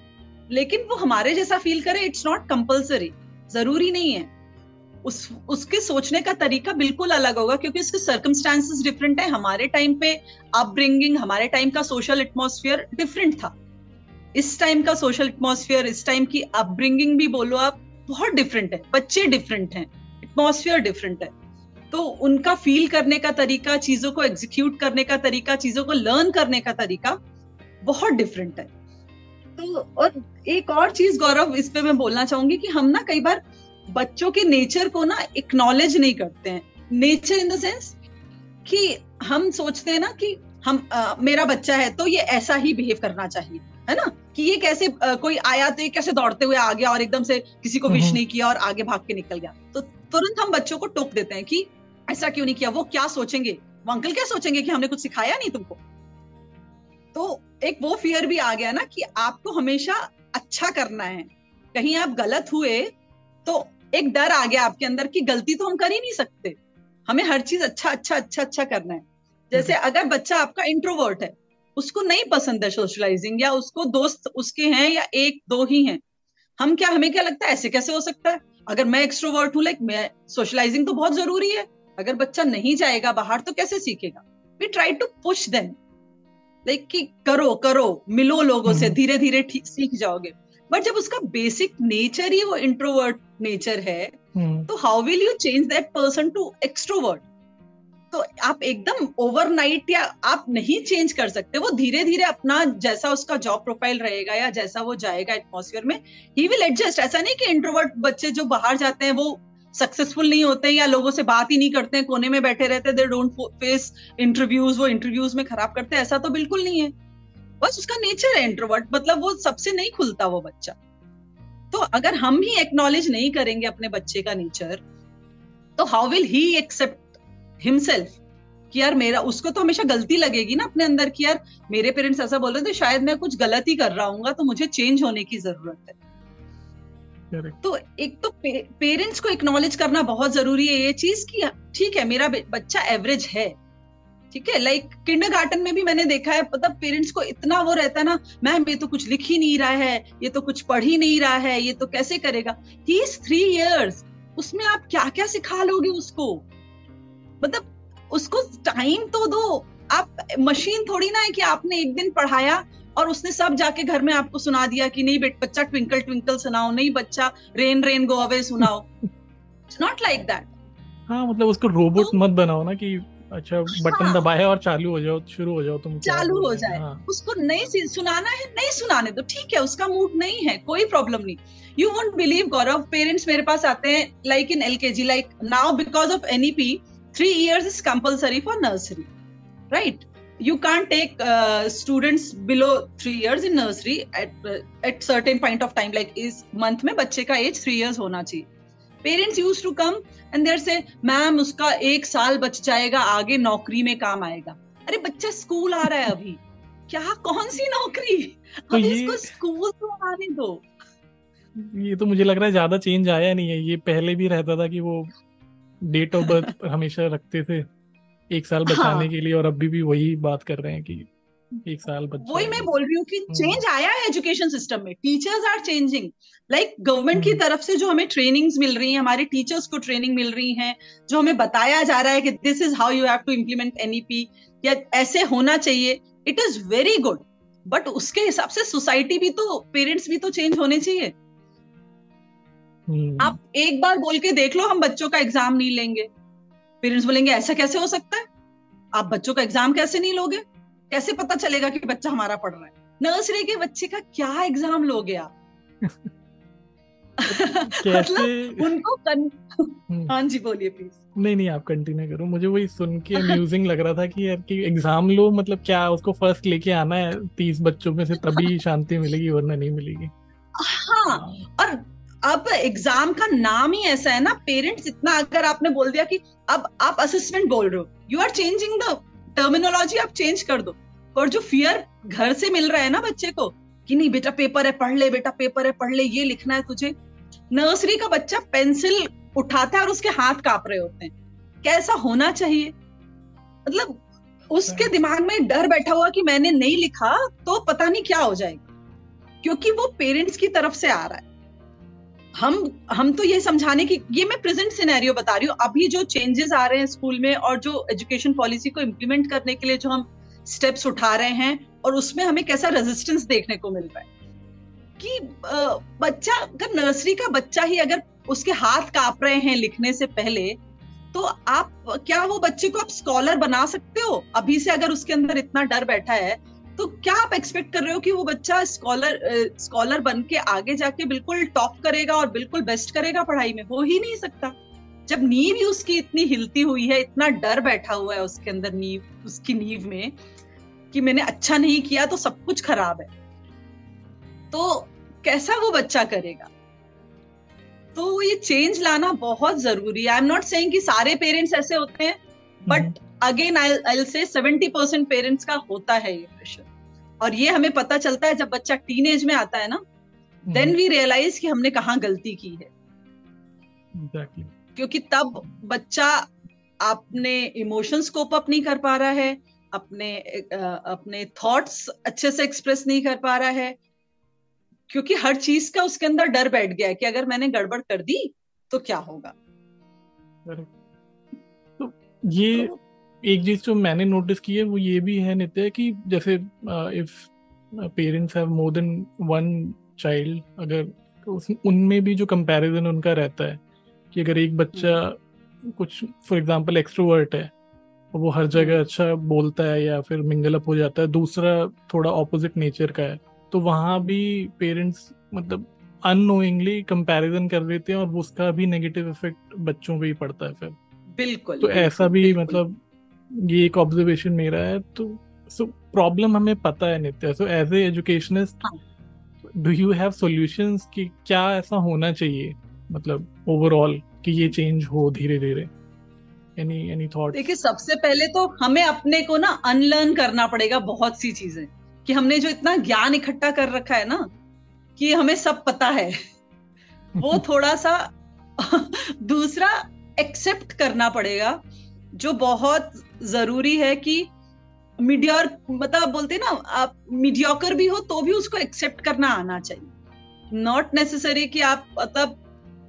लेकिन वो हमारे जैसा फील करे इट्स नॉट कंपल्सरी ज़रूरी नहीं है। उस, उसके सोचने का तरीका बिल्कुल अलग होगा, क्योंकि उसके सर्कमस्टांसेस डिफरेंट है। हमारे टाइम पे अपब्रिंगिंग हमारे टाइम का सोशल एटमोसफियर डिफरेंट था। इस टाइम का सोशल एटमोसफियर इस टाइम की अपब्रिंगिंग भी बोलो आप, बहुत डिफरेंट है। बच्चे डिफरेंट हैं। एटमोसफियर डिफरेंट है। तो उनका फील करने का तरीका, चीज़ों को एग्जीक्यूट करने का तरीका, चीज़ों को लर्न करने का तरीका बहुत डिफरेंट है। तो और एक और चीज़ गौरव, इस पे मैं बोलना चाहूँगी कि हम ना कई बार बच्चों के नेचर को ना एक्नॉलेज नहीं करते हैं। नेचर इन द सेंस कि हम सोचते हैं ना कि हम आ, मेरा बच्चा है तो ये ऐसा ही बिहेव करना चाहिए है ना? कि ये कैसे आ, कोई आया तो ये कैसे दौड़ते हुए आ गया और एकदम से किसी को विश हम्म। नहीं किया और आगे भाग के निकल गया। तो तुरंत हम बच्चों को टोक देते हैं कि ऐसा क्यों नहीं किया? वो क्या सोचेंगे? वो अंकल क्या सोचेंगे कि हमने कुछ सिखाया नहीं तुमको? तो एक वो फियर भी आ गया ना कि आपको हमेशा अच्छा करना है। कहीं आप गलत हुए तो एक डर आ गया आपके अंदर कि गलती तो हम कर ही नहीं सकते। हमें हर चीज़ अच्छा अच्छा अच्छा अच्छा करना है। जैसे हम्म। अगर बच्चा आपका इंट्रोवर्ट है उसको नहीं पसंद है सोशलाइजिंग या उसको दोस्त उसके हैं या एक दो ही हैं हम क्या हमें क्या लगता है? ऐसे कैसे हो सकता है? अगर मैं एक्सट्रोवर्ट हूँ लाइक मैं सोशलाइजिंग तो बहुत ज़रूरी है। अगर बच्चा नहीं जाएगा बाहर तो कैसे सीखेगा? We try to push them like कि करो करो मिलो लोगों से हम्म। धीरे धीरे सीख जाओगे। बट जब उसका बेसिक नेचर ही वो इंट्रोवर्ट नेचर है हम्म। तो how will you change that person to extrovert तो आप एकदम ओवरनाइट या आप नहीं चेंज कर सकते वो धीरे धीरे अपना जैसा उसका जॉब प्रोफ़ाइल रहेगा या जैसा वो जाएगा एटमोसफियर में ही विल एडजस्ट ऐसा नहीं कि इंट्रोवर्ट बच्चे जो बाहर जाते हैं वो सक्सेसफुल नहीं होते हैं या लोगों से बात ही नहीं करते हैं कोने में बैठे रहते दे डोंट फेस इंटरव्यूज़ वो इंटरव्यूज़ में खराब करते हैं ऐसा तो बिल्कुल नहीं है। बस उसका नेचर है इंट्रोवर्ट मतलब वो सबसे नहीं खुलता वो बच्चा। तो अगर हम ही एक्नॉलेज नहीं करेंगे अपने बच्चे का नेचर तो how will he accept himself कि यार मेरा उसको तो हमेशा गलती लगेगी ना अपने अंदर कि यार मेरे पेरेंट्स ऐसा बोल रहे थे शायद मैं कुछ गलत ही कर रहा हूँ तो मुझे चेंज होने की ज़रूरत है। तो एक तो पे, पेरेंट्स को एक्नॉलेज करना बहुत ज़रूरी है ये चीज़ कि ठीक है मेरा बच्चा एवरेज है। ठीक है? लाइक किंडर गार्टन में भी मैंने देखा है मतलब पेरेंट्स को इतना वो रहता है ना मैम ये तो कुछ लिख ही नहीं रहा है ये तो कुछ पढ़ ही नहीं रहा है ये तो कैसे करेगा? ही इज़ थ्री ईयर्स उसमें आप क्या क्या सिखा लोगे उसको? मतलब उसको टाइम तो दो। आप मशीन थोड़ी ना है कि आपने एक दिन पढ़ाया और उसने सब जाके घर में आपको सुना दिया कि नहीं बेट बच्चा ट्विंकल ट्विंकल सुनाओ नहीं बच्चा रेन रेन गो अवे सुनाओ। नॉट लाइक दैट हाँ मतलब उसको रोबोट तो, मत बनाओ ना कि अच्छा बटन हाँ, दबाए और चालू हो जाओ शुरू हो जाओ तुम चालू हो जाए। हाँ. उसको नहीं सुनाना है नहीं सुनाने दो ठीक है उसका मूड नहीं है कोई प्रॉब्लम नहीं। You won't believe Gaurav parents मेरे पास आते हैं like in L K G like now because of NEP three years is compulsory for nursery right you can't take uh, students below three years in nursery at uh, at certain point of time like is month में बच्चे का age three years होना चाहिए। Parents use to come and देर से ma'am उसका एक साल बच जाएगा आगे नौकरी में काम आएगा अरे बच्चा स्कूल आ रहा है अभी। क्या कौन सी नौकरी? तो ये... इसको स्कूल तो आने दो। ये तो मुझे लग रहा है ज़्यादा चेंज आया नहीं है। ये पहले भी रहता था कि वो डेट ऑफ़ बर्थ हमेशा रखते थे एक साल बचाने हाँ. के लिए और अभी भी वही बात कर रहे हैं कि एक साल बच्चा वही मैं बोल रही हूँ कि चेंज हम्म। आया है एजुकेशन सिस्टम में। Teachers are changing like government की तरफ़ से जो हमें ट्रेनिंग्स मिल रही हैं हमारे टीचर्स को ट्रेनिंग मिल रही है जो हमें बताया जा रहा है कि this is how you have to implement NEP या ऐसे होना चाहिए it is very good but उसके हिसाब से सोसाइटी भी तो पेरेंट्स भी तो चेंज होने चाहिए। हम्म। आप एक बार बोल के देख लो हम बच्चों का एग्ज़ाम नहीं लेंगे। पेरेंट्स बोलेंगे ऐसा कैसे हो सकता है? आप बच्चों का एग्ज़ाम कैसे नहीं लोगे? कैसे पता चलेगा कि बच्चा हमारा पढ़ रहा है? नर्सरी के बच्चे का क्या एग्ज़ाम लोगे आप? *laughs* कैसे? मतलब उनको कन... हम्म। हाँ जी बोलिए प्लीज़ नहीं नहीं आप कंटिन्यू करो। मुझे वही सुन के *laughs* अम्यूजिंग लग रहा था कि यार कि एग्ज़ाम लो मतलब क्या उसको फ़र्स्ट लेके आना है तीस बच्चों में से तभी *laughs* शांति मिलेगी वरना नहीं मिलेगी। हाँ। और अब एग्ज़ाम का नाम ही ऐसा है ना पेरेंट्स इतना अगर आपने बोल दिया कि अब आप असेसमेंट बोल रहे हो you are changing the terminology आप चेंज कर दो। और जो फियर घर से मिल रहा है ना बच्चे को कि नहीं बेटा पेपर है पढ़ ले बेटा पेपर है पढ़ ले ये लिखना है तुझे। नर्सरी का बच्चा पेंसिल उठाता है और उसके हाथ काँप रहे होते हैं। कैसा होना चाहिए? मतलब उसके दिमाग में डर बैठा हुआ कि मैंने नहीं लिखा तो पता नहीं क्या हो जाएगा। क्योंकि वो पेरेंट्स की तरफ़ से आ रहा है। हम हम तो ये समझाने की, ये मैं प्रेजेंट सिनेरियो बता रही हूँ। अभी जो चेंजेस आ रहे हैं स्कूल में और जो एजुकेशन पॉलिसी को इम्प्लीमेंट करने के लिए जो हम स्टेप्स उठा रहे हैं और उसमें हमें कैसा रेजिस्टेंस देखने को मिल रहा है। कि बच्चा, अगर नर्सरी का बच्चा ही अगर उसके हाथ काँप रहे हैं लिखने से पहले तो आप, क्या वो बच्चे को आप स्कॉलर बना सकते हो? अभी से अगर उसके अंदर इतना डर बैठा है तो क्या आप एक्सपेक्ट कर रहे हो कि वो बच्चा स्कॉलर स्कॉलर बन के आगे जाके बिल्कुल टॉप करेगा और बिल्कुल बेस्ट करेगा पढ़ाई में? हो ही नहीं सकता। जब नींव ही उसकी इतनी हिलती हुई है, इतना डर बैठा हुआ है उसके अंदर नींव, उसकी नींव में कि मैंने अच्छा नहीं किया तो सब कुछ खराब है। तो कैसा वो बच्चा करेगा? तो ये चेंज लाना बहुत ज़रूरी है। आई एम नॉट सेइंग कि सारे पेरेंट्स ऐसे होते हैं बट अगेन आई आई से सेवेंटी परसेंट पेरेंट्स का होता है ये प्रेशर और ये हमें पता चलता है जब बच्चा टीन में आता है ना देन वी रियलाइज़ कि हमने कहा गलती की है. Exactly. क्योंकि तब बच्चा अपने इमोशंस कोप अप नहीं कर पा रहा है अपने अपने थॉट्स अच्छे से एक्सप्रेस नहीं कर पा रहा है. क्योंकि हर चीज़ का उसके अंदर डर बैठ गया है कि अगर मैंने गड़बड़ कर दी तो क्या होगा? तो ये तो, एक चीज़ जो मैंने नोटिस की है वो ये भी है नित्य कि जैसे if parents have more than one child अगर तो उनमें भी जो कंपैरिजन उनका रहता है कि अगर एक बच्चा हम्म। कुछ फॉर एग्जांपल एक्सट्रोवर्ट है वो हर जगह हम्म। अच्छा बोलता है या फिर मिंगल अप हो जाता है दूसरा थोड़ा ऑपोजिट नेचर का है तो वहाँ भी पेरेंट्स मतलब अनोइंगली कंपैरिजन कर देते हैं और उसका भी नेगेटिव इफ़ेक्ट बच्चों पे ही पड़ता है फिर बिल्कुल तो ऐसा भी बिल्कुल. मतलब ये एक ऑब्जर्वेशन मेरा है तो सो प्रॉब्लम हमें पता है Nitya. So as a educationist do you have solutions कि क्या ऐसा होना चाहिए? मतलब ओवरऑल कि ये चेंज हो धीरे धीरे एनी एनी थॉट देखिए सबसे पहले तो हमें अपने को ना अनलर्न करना पड़ेगा बहुत सी चीज़ें। कि हमने जो इतना ज्ञान इकट्ठा कर रखा है ना कि हमें सब पता है। वो *laughs* थोड़ा सा *laughs* दूसरा एक्सेप्ट करना पड़ेगा जो बहुत ज़रूरी है कि मीडियर मतलब बोलते ना, आप मीडियोकर भी हो तो भी उसको एक्सेप्ट करना आना चाहिए। नॉट नेसेसरी कि आप मतलब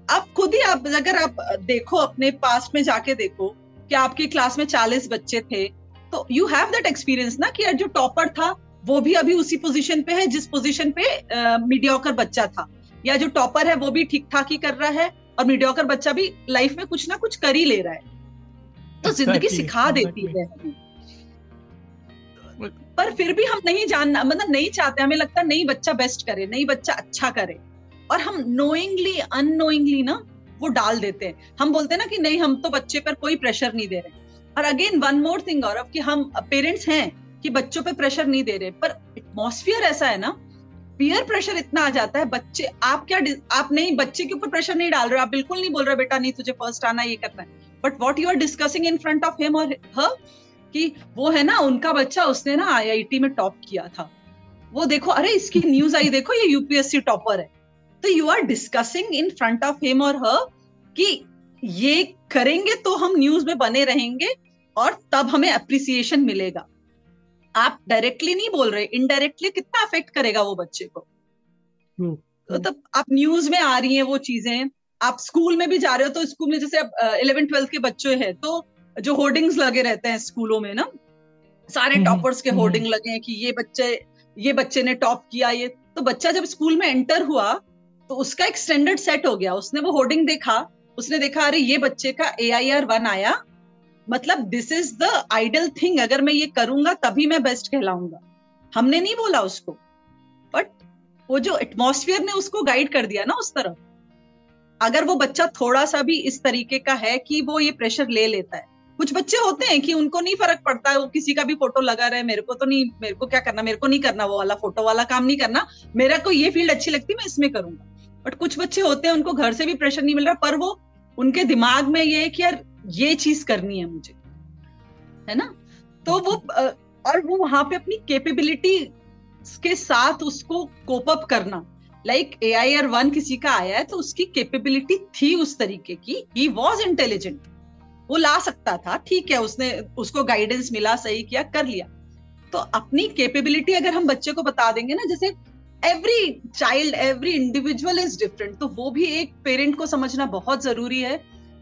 आप खुद ही, आप, अगर आप देखो अपने पास में जाके देखो कि आपकी क्लास में चालीस बच्चे थे तो यू हैव दैट एक्सपीरियंस ना कि जो टॉपर था, वो भी अभी उसी पोजीशन पे है, जिस पोजीशन पे मीडियोकर बच्चा था। या जो टॉपर है, वो भी ठीक ठाक ही कर रहा है और मीडियोकर बच्चा भी लाइफ में कुछ ना कुछ कर ही ले रहा है। तो ज़िंदगी सिखा देती है। पर फिर भी हम नहीं जानना मतलब नहीं चाहते हमें लगता नहीं बच्चा बेस्ट करे नहीं बच्चा अच्छा करे। और हम नोइंगली अनोइंगली ना वो डाल देते हैं। हम बोलते हैं ना कि नहीं हम तो बच्चे पर कोई प्रेशर नहीं दे रहे। और again one more thing Gaurav कि हम पेरेंट्स हैं कि बच्चों पे प्रेशर नहीं दे रहे। पर एटमोसफियर ऐसा है ना पीयर प्रेशर इतना आ जाता है बच्चे आप क्या आप नहीं बच्चे के ऊपर प्रेशर नहीं डाल रहे हो आप बिल्कुल नहीं बोल रहे बेटा नहीं तुझे फ़र्स्ट आना ये करना है। But what you are discussing in front of him और हर कि वो है ना उनका बच्चा उसने ना आईआईटी में टॉप किया था। वो देखो अरे इसकी न्यूज़ आई देखो ये यूपीएससी टॉपर है। तो you are discussing in front of him और हर कि ये करेंगे तो हम न्यूज़ में बने रहेंगे और तब हमें अप्रिसिएशन मिलेगा। आप डायरेक्टली नहीं बोल रहे इनडायरेक्टली कितना अफेक्ट करेगा वो बच्चे को? तो तब आप न्यूज़ में आ रही हैं वो चीज़ें। आप स्कूल में भी जा रहे हो तो स्कूल में जैसे अब इलेवन ट्वेल्थ के बच्चे हैं तो जो होर्डिंग्स लगे रहते हैं स्कूलों में ना सारे टॉपर्स हम्म, के होर्डिंग हम्म। लगे हैं कि ये बच्चे ये बच्चे ने टॉप किया ये तो बच्चा जब स्कूल में एंटर हुआ तो उसका एक स्टैंडर्ड सेट हो गया उसने वो होर्डिंग देखा उसने देखा अरे ये बच्चे का ए आई आर वन आया मतलब this is the ideal thing अगर मैं ये करूँगा तभी मैं बेस्ट कहलाऊँगा हमने नहीं बोला उसको बट वो जो एटमोस्फियर ने उसको गाइड कर दिया ना उस तरफ़ अगर वो बच्चा थोड़ा सा भी इस तरीके का है कि वो ये प्रेशर ले लेता है। कुछ बच्चे होते हैं कि उनको नहीं फ़र्क पड़ता है, वो किसी का भी फ़ोटो लगा रहे मेरे को तो नहीं, मेरे को क्या करना, मेरे को नहीं करना वो वाला फ़ोटो वाला काम नहीं करना, मेरा को ये फ़ील्ड अच्छी लगती मैं इसमें करूँगा। बट कुछ बच्चे होते हैं, उनको घर से भी प्रेशर नहीं मिल रहा, पर वो, उनके दिमाग में ये है कि यार, ये चीज़ करनी है मुझे, है ना? तो वो और वो वहाँ पे अपनी कैपेबिलिटी के साथ उसको कोप अप करना। Like A I R one किसी का आया है तो उसकी कैपेबिलिटी थी उस तरीके की। ही वॉज़ इंटेलिजेंट वो ला सकता था, ठीक है, उसने, उसको गाइडेंस मिला, सही किया, कर लिया। तो अपनी कैपेबिलिटी अगर हम बच्चे को बता देंगे ना, जैसे every child every individual is different तो वो भी एक पेरेंट को समझना बहुत ज़रूरी है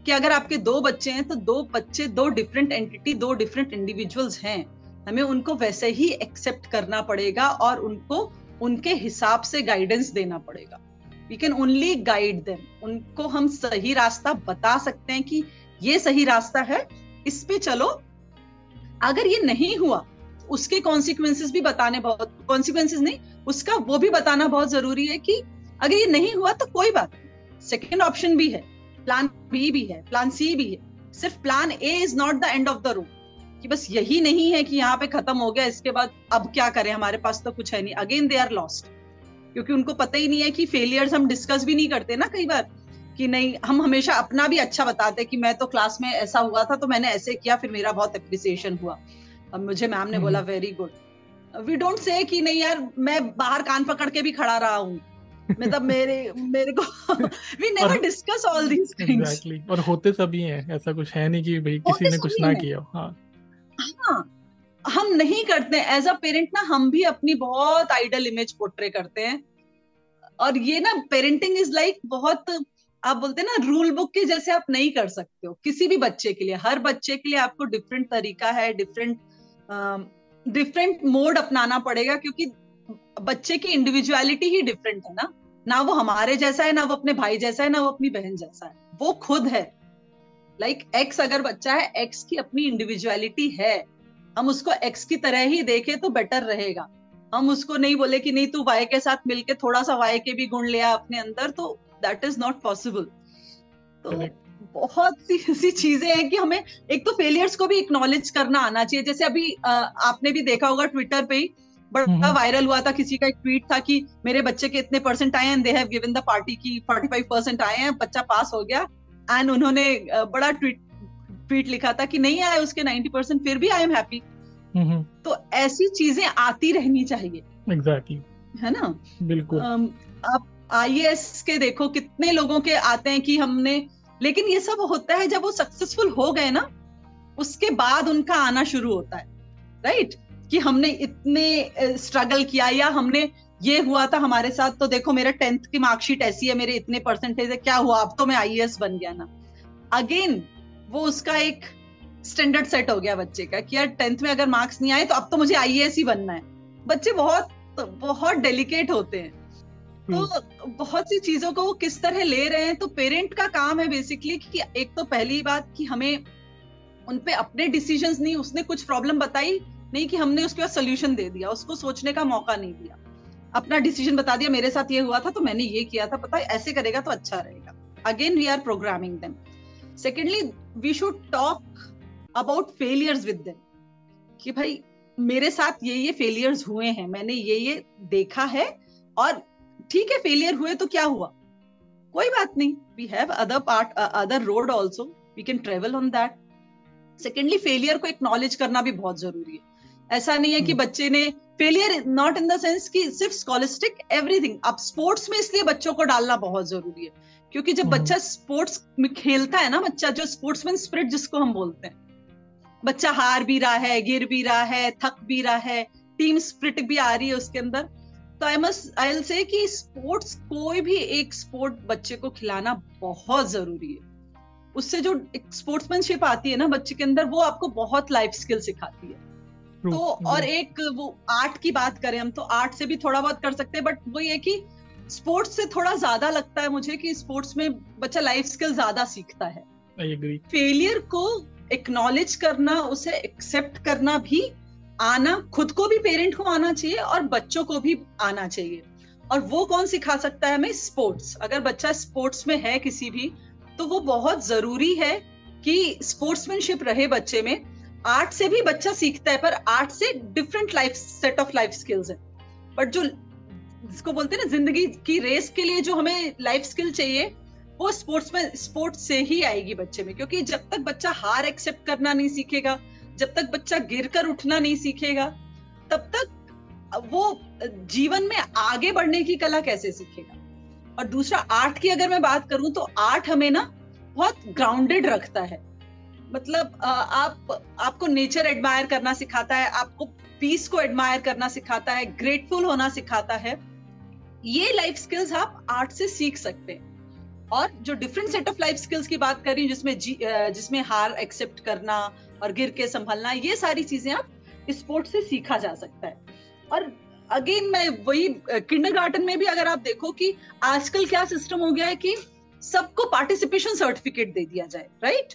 कि अगर आपके दो बच्चे हैं तो दो बच्चे, दो डिफरेंट एंटिटी दो डिफरेंट इंडिविजुअल्स हैं। हमें उनको वैसे ही एक्सेप्ट करना पड़ेगा और उनको उनके हिसाब से गाइडेंस देना पड़ेगा। We can only guide them उनको हम सही रास्ता बता सकते हैं कि ये सही रास्ता है, इस पे चलो। अगर ये नहीं हुआ, उसके कॉन्सिक्वेंसेस भी बताने बहुत कॉन्सिक्वेंसेस नहीं, उसका वो भी बताना बहुत ज़रूरी है कि अगर ये नहीं हुआ तो कोई बात नहीं। सेकेंड ऑप्शन भी है। प्लान बी भी है। प्लान सी भी है। सिर्फ़ plan A is not the end of the route कि बस यही नहीं है कि यहाँ पे खत्म हो गया इसके बाद अब क्या करें? हमारे पास तो कुछ है नहीं। अगेन दे आर लॉस्ट क्योंकि उनको पता ही नहीं है कि फेलियर्स हम डिस्कस भी नहीं करते ना कई बार कि नहीं हम हमेशा अपना भी अच्छा बताते कि मैं तो क्लास में ऐसा हुआ था तो मैंने ऐसे किया फिर मेरा बहुत अप्रिसिएशन हुआ। अब मुझे मैम ने बोला very good we don't say कि नहीं यार मैं बाहर कान पकड़ के भी खड़ा रहा हूँ। मतलब मेरे मेरे को we never discuss all these things और होते सभी हैं ऐसा कुछ है नहीं कि भाई किसी ने कुछ ना किया हाँ। हाँ हम नहीं करते एज अ पेरेंट ना हम भी अपनी बहुत आइडल इमेज पोर्ट्रे करते हैं। और ये ना पेरेंटिंग इज़ लाइक बहुत, आप बोलते हैं ना रूल बुक के जैसे आप नहीं कर सकते हो, किसी भी बच्चे के लिए। हर बच्चे के लिए आपको डिफरेंट तरीका है डिफरेंट डिफरेंट मोड अपनाना पड़ेगा, क्योंकि बच्चे की इंडिविजुअलिटी ही डिफरेंट है ना। ना वो हमारे जैसा है, ना वो अपने भाई जैसा है, ना वो अपनी बहन जैसा है। वो खुद है। लाइक like, एक्स अगर बच्चा है एक्स की अपनी इंडिविजुअलिटी है हम उसको एक्स की तरह ही देखें तो बेटर रहेगा। हम उसको नहीं बोले कि नहीं तू वाई के साथ मिलके थोड़ा सा वाई के भी गुण लिया अपने अंदर तो दैट इज़ नॉट पॉसिबल तो बहुत सी *laughs* ऐसी चीज़ें हैं कि हमें एक तो फेलियर्स को भी एक्नॉलेज करना आना चाहिए। जैसे अभी आ, आपने भी देखा होगा ट्विटर पे ही बड़ा वायरल हुआ था किसी का एक ट्वीट था कि मेरे बच्चे के इतने परसेंट आए हैं they have given the party की 45 परसेंट आए हैं बच्चा पास हो गया। एंड उन्होंने बड़ा ट्वीट ट्वीट लिखा था कि नहीं आए उसके 90 परसेंट फिर भी आई एम हैप्पी तो ऐसी चीज़ें आती रहनी चाहिए। Exactly exactly. है ना? बिल्कुल। आप आई के देखो कितने लोगों के आते हैं कि हमने लेकिन ये सब होता है जब वो सक्सेसफुल हो गए ना उसके बाद उनका आना शुरू होता है। Right right? कि हमने इतने स्ट्रगल किया या हमने ये हुआ था हमारे साथ। तो देखो मेरे टेंथ की मार्कशीट ऐसी है मेरे इतने परसेंटेज है क्या हुआ? अब तो मैं आई बन गया ना। अगेन वो उसका एक स्टैंडर्ड सेट हो गया बच्चे का कि यार टेंथ में अगर मार्क्स नहीं आए तो अब तो मुझे आईएएस ही बनना है। बच्चे बहुत बहुत डेलिकेट होते हैं। तो हम्म। बहुत सी चीज़ों को वो किस तरह ले रहे हैं तो पेरेंट का काम है बेसिकली कि एक तो पहली बात कि हमें उन पे अपने डिसीजंस नहीं उसने कुछ प्रॉब्लम बताई नहीं कि हमने उसके बाद सोल्यूशन दे दिया उसको सोचने का मौका नहीं दिया। अपना डिसीज़न बता दिया, मेरे साथ ये हुआ था तो मैंने ये किया था, पता है, ऐसे करेगा तो अच्छा रहेगा। Again we are programming them secondly we should talk about failures with them कि भाई, मेरे साथ ये ये फेलियर्स हुए हैं, मैंने ये ये देखा है, और ठीक है फेलियर हुए तो क्या हुआ? कोई बात नहीं we have other part other road also we can travel on that secondly failure को एक्नॉलेज करना भी बहुत ज़रूरी है। ऐसा नहीं है कि हम्म। बच्चे ने failure not in the sense कि सिर्फ़ स्कॉलिस्टिक एवरीथिंग अब स्पोर्ट्स में इसलिए बच्चों को डालना बहुत ज़रूरी है क्योंकि जब बच्चा स्पोर्ट्स में खेलता है ना बच्चा जो स्पोर्ट्समैन स्पिरिट जिसको हम बोलते हैं बच्चा हार भी रहा है गिर भी रहा है थक भी रहा है टीम स्प्रिट भी आ रही है उसके अंदर। तो आई मस्ट आई से कि स्पोर्ट्स कोई भी एक स्पोर्ट बच्चे को खिलाना बहुत ज़रूरी है। उससे जो स्पोर्ट्समैनशिप आती है ना बच्चे के अंदर वो आपको बहुत लाइफ स्किल सिखाती है। तो और एक वो आर्ट की बात करें हम तो आर्ट से भी थोड़ा बहुत कर सकते हैं बट वो ये कि स्पोर्ट्स से थोड़ा ज़्यादा लगता है मुझे कि स्पोर्ट्स में बच्चा लाइफ स्किल ज़्यादा सीखता है। फेलियर को एक्नॉलेज करना उसे एक्सेप्ट करना भी आना खुद को भी पेरेंट को आना चाहिए और बच्चों को भी आना चाहिए। और वो कौन सिखा सकता है हमें? स्पोर्ट्स अगर बच्चा स्पोर्ट्स में है किसी भी तो वो बहुत ज़रूरी है कि स्पोर्ट्समैनशिप रहे बच्चे में आर्ट से भी बच्चा सीखता है, पर आर्ट से different life set of life skills है। बट जो जिसको बोलते हैं ना, ज़िंदगी की रेस के लिए जो हमें लाइफ स्किल चाहिए, वो स्पोर्ट्स में स्पोर्ट्स से ही आएगी बच्चे में। क्योंकि जब तक बच्चा हार एक्सेप्ट करना नहीं सीखेगा, जब तक बच्चा गिर कर उठना नहीं सीखेगा, तब तक वो जीवन में आगे बढ़ने की कला कैसे सीखेगा? और दूसरा, आर्ट की अगर मैं बात करूँ तो आर्ट हमें ना बहुत ग्राउंडेड रखता है। मतलब आप, आपको नेचर एडमायर करना सिखाता है, आपको पीस को एडमायर करना सिखाता है ग्रेटफुल होना सिखाता है। ये लाइफ स्किल्स आप आर्ट से सीख सकते हैं। और जो different set of life skills की बात कर जिसमें जिसमें हार एक्सेप्ट करना और गिर के संभालना, ये सारी चीज़ें आप स्पोर्ट से सीखा जा सकता है। और अगेन मैं वही किंडर में भी अगर आप देखो कि आजकल क्या सिस्टम हो गया है कि सबको पार्टिसिपेशन सर्टिफिकेट दे दिया जाए राइट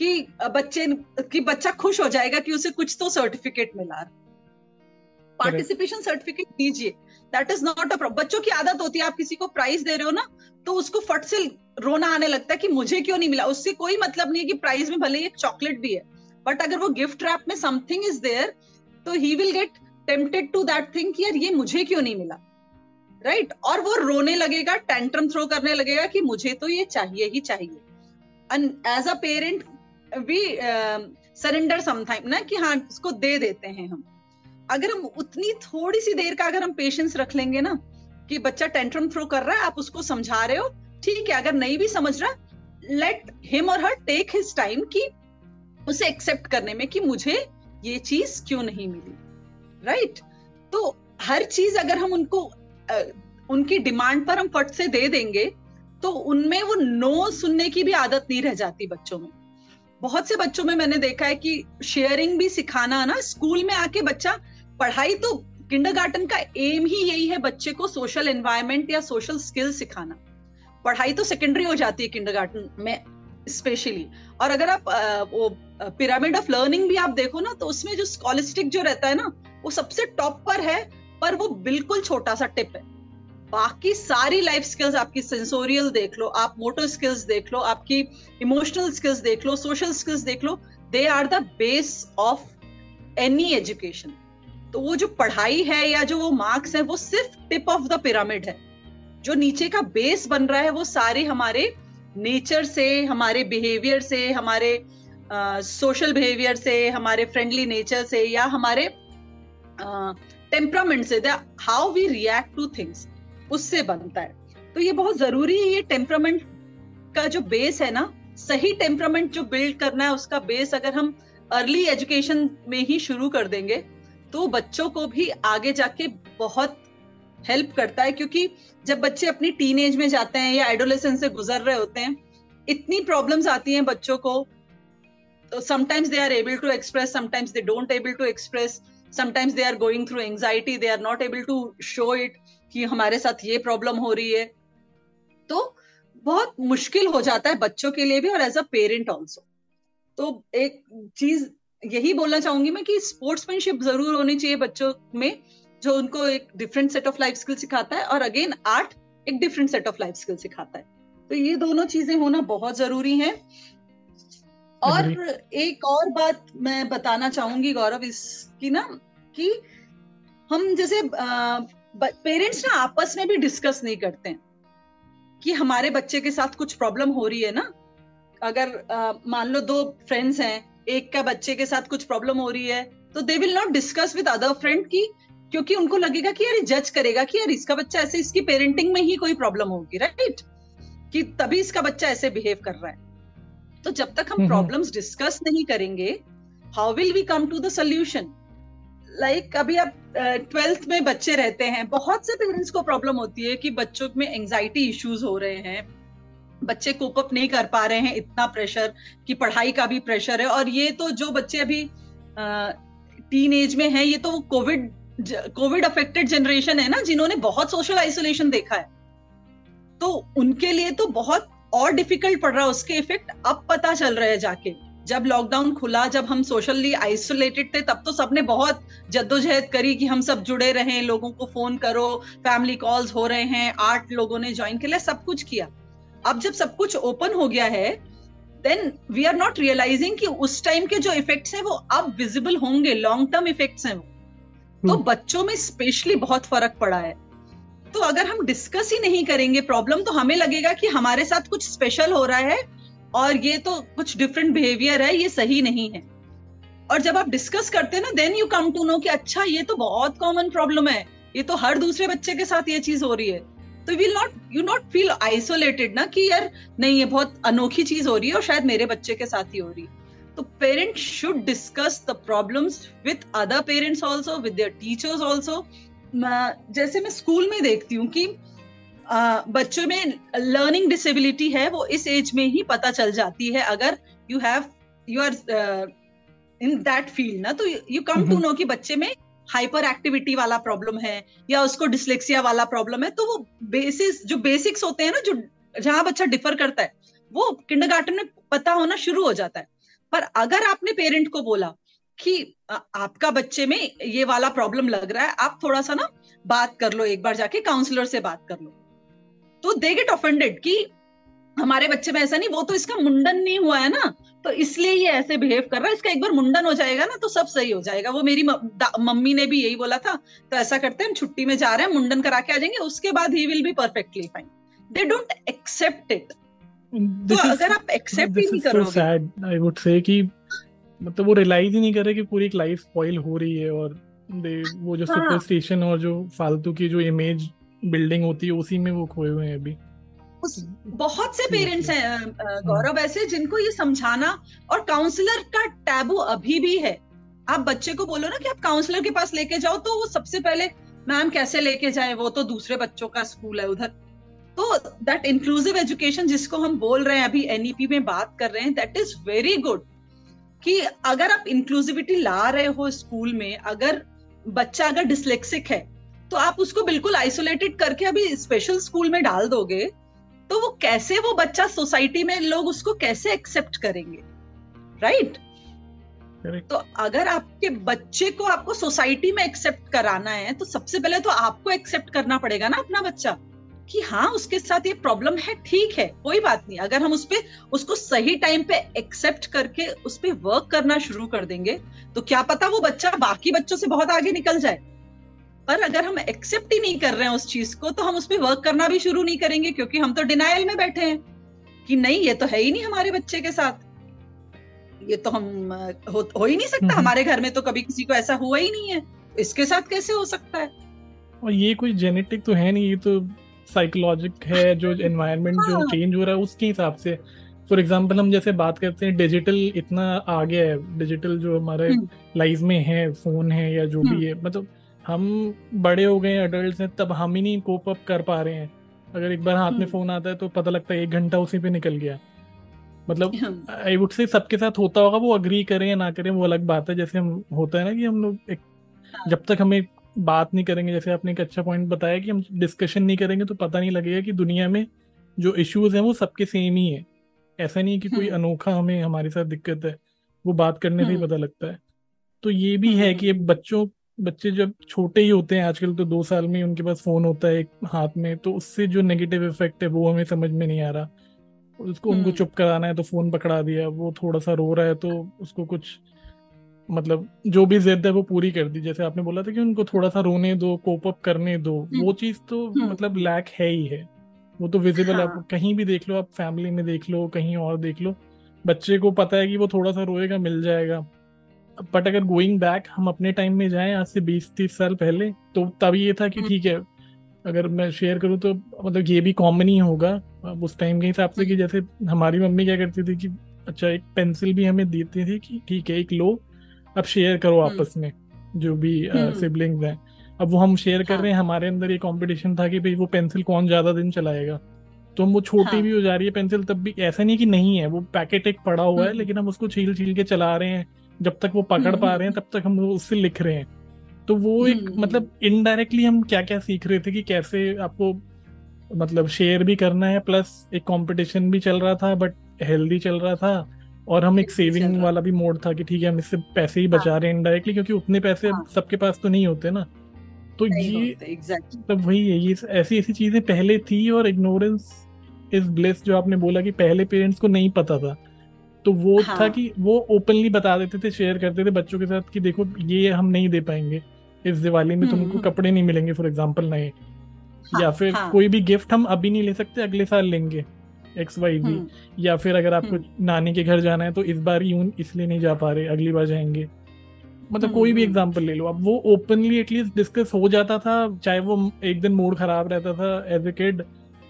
कि बच्चे कि बच्चा खुश हो जाएगा कि उसे कुछ तो सर्टिफिकेट मिला। पार्टिसिपेशन सर्टिफिकेट दीजिए। That is not a problem बच्चों की आदत होती है, आप किसी को प्राइज दे रहे हो ना तो उसको फट से रोना आने लगता है कि मुझे क्यों नहीं मिला? उससे कोई मतलब नहीं है कि प्राइज में भले एक चॉकलेट भी है बट अगर वो गिफ्ट रैप में समथिंग इज़ देयर तो he will get tempted to that thing यार ये मुझे क्यों नहीं मिला? Right right? और वो रोने लगेगा टेंट्रम थ्रो करने लगेगा कि मुझे तो ये चाहिए ही चाहिए। And as a parent we surrender sometime ना, कि हाँ उसको दे देते हैं हम अगर हम उतनी थोड़ी सी देर का अगर हम पेशेंस रख लेंगे ना, कि बच्चा टेंट्रम थ्रो कर रहा है, आप उसको समझा रहे हो, ठीक है, अगर नहीं भी समझ रहा लेट हिम और हर टेक हिज टाइम कि उसे एक्सेप्ट करने में कि मुझे ये चीज़ क्यों नहीं मिली राइट right? तो हर चीज़ अगर हम उनको उनकी डिमांड पर हम फट से दे देंगे तो उनमें वो नो सुनने की भी आदत नहीं रह जाती बच्चों में बहुत से बच्चों में मैंने देखा है कि शेयरिंग भी सिखाना ना स्कूल में आके बच्चा पढ़ाई तो किंडरगार्टन का एम ही यही है बच्चे को सोशल एनवायरमेंट या सोशल स्किल सिखाना। पढ़ाई तो सेकेंडरी हो जाती है किंडरगार्टन में स्पेशली और अगर आप वो पिरामिड ऑफ़ लर्निंग भी आप देखो ना तो उसमें जो स्कॉलिस्टिक जो रहता है ना, वो सबसे टॉप पर है, पर वो बिल्कुल छोटा सा टिप है। बाकी सारी लाइफ स्किल्स आपकी सेंसोरियल देख लो आप मोटर स्किल्स देख लो आपकी इमोशनल स्किल्स देख लो सोशल स्किल्स देख लो they are the base of any education तो वो जो पढ़ाई है या जो वो मार्क्स है वो सिर्फ़ टिप ऑफ़ द पिरामिड है। जो नीचे का बेस बन रहा है वो सारे हमारे नेचर से हमारे बिहेवियर से हमारे सोशल uh, बिहेवियर से हमारे फ्रेंडली नेचर से या हमारे टेम्परामेंट uh, से how we react to things उससे बनता है। तो ये बहुत ज़रूरी है, ये टेम्परामेंट का जो बेस है ना, सही टेम्परामेंट जो बिल्ड करना है, उसका बेस अगर हम अर्ली एजुकेशन में ही शुरू कर देंगे तो बच्चों को भी आगे जाके बहुत हेल्प करता है, क्योंकि जब बच्चे अपनी टीन में जाते हैं या एडोलेसन से गुजर रहे होते हैं, इतनी प्रॉब्लम्स आती हैं बच्चों को। तो sometimes they are able to express sometimes they don't able to express sometimes they are going through anxiety they are not able to show it कि हमारे साथ ये प्रॉब्लम हो रही है। तो बहुत मुश्किल हो जाता है बच्चों के लिए भी और एज अ पेरेंट ऑल्सो तो एक चीज़ यही बोलना चाहूँगी मैं कि स्पोर्ट्समैनशिप ज़रूर होनी चाहिए बच्चों में जो उनको एक different set of life skill सिखाता है और अगेन आर्ट एक different set of life skill सिखाता है। तो ये दोनों चीज़ें होना बहुत ज़रूरी है। और एक और बात मैं बताना चाहूँगी गौरव इसकी ना कि हम जैसे पेरेंट्स ना आपस में भी डिस्कस नहीं करते हैं कि हमारे बच्चे के साथ कुछ प्रॉब्लम हो रही है ना। अगर मान लो दो फ्रेंड्स हैं एक का बच्चे के साथ कुछ प्रॉब्लम हो रही है तो they will not discuss with other friend की क्योंकि उनको लगेगा कि यार जज करेगा कि यार इसका बच्चा ऐसे इसकी पेरेंटिंग में ही कोई प्रॉब्लम होगी राइट कि तभी इसका बच्चा ऐसे बिहेव कर रहा है। तो जब तक हम प्रॉब्लम्स डिस्कस। नहीं करेंगे how will we come to the solution like like, अभी आप ट्वेल्थ में बच्चे रहते हैं बहुत से पेरेंट्स को प्रॉब्लम होती है कि बच्चों में एंजाइटी इश्यूज़ हो रहे हैं। बच्चे कोप अप नहीं कर पा रहे हैं इतना प्रेशर कि पढ़ाई का भी प्रेशर है। और ये तो जो बच्चे अभी टीन एज में है ये तो वो कोविड कोविड अफेक्टेड जनरेशन है ना जिन्होंने बहुत सोशल आइसोलेशन देखा है। तो उनके लिए तो बहुत और डिफ़िकल्ट पड़ रहा है उसके इफ़ेक्ट अब पता चल रहे हैं जाके। जब लॉकडाउन खुला जब हम सोशली आइसोलेटेड थे तब तो सबने बहुत जद्दोजहद करी कि हम सब जुड़े रहें लोगों को फ़ोन करो फैमिली कॉल्स हो रहे हैं आठ लोगों ने ज्वाइन किया सब कुछ किया। अब जब सब कुछ ओपन हो गया है then we are not realising कि उस टाइम के जो इफेक्ट्स हैं वो अब विजिबल होंगे लॉन्ग टर्म इफेक्ट्स हैं वो। तो hmm. बच्चों में स्पेशली बहुत फ़र्क पड़ा है। तो अगर हम डिस्कस ही नहीं करेंगे प्रॉब्लम तो हमें लगेगा कि हमारे साथ कुछ स्पेशल हो रहा है और ये तो कुछ डिफरेंट बिहेवियर है, ये सही नहीं है। और जब आप डिस्कस करते हैं ना then you come to know कि अच्छा ये तो बहुत कॉमन प्रॉब्लम है। ये तो हर दूसरे बच्चे के साथ ये चीज़ हो रही है। तो will not you not feel isolated ना कि यार, नहीं, ये बहुत अनोखी चीज़ हो रही है और शायद मेरे बच्चे के साथ ही हो रही है। तो parent should discuss the problems with other parents also with teachers also जैसे मैं स्कूल में देखती हूँ कि बच्चों में लर्निंग डिसेबिलिटी है वो इस एज में ही पता चल जाती है। अगर you have you are in that field ना तो यू कम टू नो कि बच्चे में हाइपर एक्टिविटी वाला प्रॉब्लम है या उसको डिसलेक्सिया वाला प्रॉब्लम है तो वो बेसिस जो बेसिक्स होते हैं ना जो जहाँ बच्चा डिफर करता है वो किंडरगार्टन में पता होना शुरू हो जाता है। पर अगर आपने पेरेंट को बोला कि आपका बच्चे में ये वाला प्रॉब्लम लग रहा है आप थोड़ा सा ना बात कर लो एक बार जाके काउंसलर से बात कर लो। तो दे गेट ऑफेंडेड कि हमारे बच्चे में ऐसा नहीं वो तो इसका मुंडन नहीं हुआ है ना तो इसलिए ये ऐसे बिहेव कर रहा है इसका एक बार मुंडन हो जाएगा ना तो सब सही हो जाएगा। वो मेरी मम्मी ने भी यही बोला था तो ऐसा करते हैं हम छुट्टी में जा रहे हैं मुंडन करा के आ जाएँगे उसके बाद he will be perfectly fine they don't accept it तो अगर आप एक्सेप्ट ही नहीं करोगे आई वुड से कि मतलब वो रियलाइज़ ही नहीं कर रहे कि पूरी एक लाइफ स्पॉइल हो रही है और दे वो जो सुपरस्टिशन हाँ। और जो फालतू की जो इमेज बिल्डिंग होती है उसी में वो खोए हुए हैं अभी। उस बहुत से पेरेंट्स हैं गौरव ऐसे जिनको ये समझाना और काउंसलर का टैबू अभी भी है। आप बच्चे को बोलो ना कि आप काउंसलर के पास लेके जाओ तो वो सबसे पहले मैम कैसे लेके जाए? वो तो दूसरे बच्चों का स्कूल है उधर। तो दैट इंक्लूसिव एजुकेशन जिसको हम बोल रहे हैं अभी एनईपी e में बात कर रहे हैं दैट इज़ वेरी गुड कि अगर आप इंक्लूसिविटी ला रहे हो स्कूल में अगर बच्चा अगर डिसलेक्सिक है तो आप उसको बिल्कुल आइसोलेटेड करके अभी स्पेशल स्कूल में डाल दोगे तो वो कैसे वो बच्चा सोसाइटी में लोग उसको कैसे एक्सेप्ट करेंगे? Right right? तो अगर आपके बच्चे को आपको सोसाइटी में एक्सेप्ट कराना है तो सबसे पहले तो आपको एक्सेप्ट करना पड़ेगा ना अपना बच्चा कि हाँ उसके साथ ये प्रॉब्लम है ठीक है कोई बात नहीं। अगर हम उस पर उसको सही टाइम पे एक्सेप्ट करके उस पर वर्क करना शुरू कर देंगे तो क्या पता वो बच्चा बाकी बच्चों से बहुत आगे निकल जाए। पर अगर हम एक्सेप्ट ही नहीं कर रहे हैं उस चीज़ को तो हम उस पर वर्क करना भी शुरू नहीं करेंगे क्योंकि हम तो डिनाइल में बैठे हैं कि नहीं ये तो है ही नहीं हमारे बच्चे के साथ ये तो हम हो, हो ही नहीं सकता। हमारे घर में तो कभी किसी को ऐसा हुआ ही नहीं है इसके साथ कैसे हो सकता है और ये कोई जेनेटिक तो है नहीं ये तो साइकोलॉजिक है जो एनवायरनमेंट जो चेंज हाँ। हो रहा है उसके हिसाब से फॉर एग्ज़ाम्पल हम जैसे बात करते हैं डिजिटल इतना आ गया है डिजिटल जो हमारे लाइफ हम्म। में है फ़ोन है या जो भी हम्म। है मतलब हम बड़े हो गए अडल्ट हैं तब हम ही नहीं कोप अप कर पा रहे हैं अगर एक बार हाथ में फ़ोन हम्म। आता है तो पता लगता है एक घंटा उसी पे निकल गया मतलब आई वुड से सबके साथ होता होगा वो अग्री करें या ना करें वो अलग बात है जैसे हम होता है ना कि हम लोग एक हाँ। जब तक हमें बात नहीं करेंगे जैसे आपने एक अच्छा पॉइंट बताया कि हम डिस्कशन नहीं करेंगे तो पता नहीं लगेगा कि दुनिया में जो इश्यूज़ हैं वो सबके सेम ही है ऐसा नहीं है कि कोई हम्म। अनोखा हमें हमारे साथ दिक्कत है वो बात करने से ही हम्म। पता लगता है तो ये भी है कि। बच्चों बच्चे जब छोटे ही होते हैं आजकल तो दो साल में उनके पास फ़ोन होता है एक हाथ में तो उससे जो नेगेटिव इफ़ेक्ट है वो हमें समझ में नहीं आ रहा उसको उनको चुप कराना है तो फ़ोन पकड़ा दिया वो थोड़ा सा रो रहा है तो उसको कुछ मतलब जो भी जिद है वो पूरी कर दी जैसे आपने बोला था कि उनको थोड़ा सा रोने दो कोप अप करने दो हम्म। वो चीज़ तो हम्म। मतलब लैक है ही है वो तो विजिबल हाँ. आप कहीं भी देख लो आप फैमिली में देख लो कहीं और देख लो बच्चे को पता है कि वो थोड़ा सा रोएगा मिल जाएगा बट अगर गोइंग बैक हम अपने टाइम में जाएँ आज से बीस तीस साल पहले तो तब ये था कि हम्म। ठीक है अगर मैं शेयर करूँ तो मतलब ये भी कॉमन ही होगा उस टाइम के हिसाब से कि हम्म। जैसे हमारी मम्मी क्या करती थी कि अच्छा एक पेंसिल भी हमें देती थी कि ठीक है एक लो अब शेयर करो हम्म। आपस में जो भी सिबलिंग्स हैं अब वो हम शेयर कर हाँ. रहे हैं हमारे अंदर ये कंपटीशन था कि भाई वो पेंसिल कौन ज़्यादा दिन चलाएगा तो हम वो छोटी हाँ. भी हो जा रही है पेंसिल तब भी ऐसा नहीं कि नहीं है वो पैकेट एक पड़ा हुआ है लेकिन हम उसको छील छील के चला रहे हैं जब तक वो पकड़ पा रहे हैं तब तक हम उससे लिख रहे हैं तो वो एक हम्म। मतलब इनडायरेक्टली हम क्या क्या सीख रहे थे कि कैसे आपको मतलब शेयर भी करना है प्लस एक कंपटीशन भी चल रहा था बट हेल्दी चल रहा था और हम एक सेविंग वाला भी मोड था कि ठीक है हम इससे पैसे ही हाँ। बचा रहे हैं इनडायरेक्टली क्योंकि उतने पैसे हाँ. सबके पास तो नहीं होते ना तो ये तब वही है ये ऐसी ऐसी चीज़ें पहले थी और इग्नोरेंस इज़ ब्लेस जो आपने बोला कि पहले पेरेंट्स को नहीं पता था तो वो हाँ. था कि वो ओपनली बता देते थे शेयर करते थे बच्चों के साथ कि देखो ये हम नहीं दे पाएँगे। इस दिवाली में तुमको हम्म। कपड़े नहीं मिलेंगे फॉर एग्ज़ाम्पल नए। हाँ, या फिर हाँ. कोई भी गिफ्ट हम अभी नहीं ले सकते अगले साल लेंगे एक्स वाई जी या फिर अगर आपको हम्म। नानी के घर जाना है तो इस बार यूँ इसलिए नहीं जा पा रहे अगली बार जाएँगे। मतलब हम्म, कोई भी एग्ज़ाम्पल ले लो। अब वो ओपनली एटलीस्ट डिस्कस हो जाता था चाहे वो एक दिन मूड खराब रहता था एज ए किड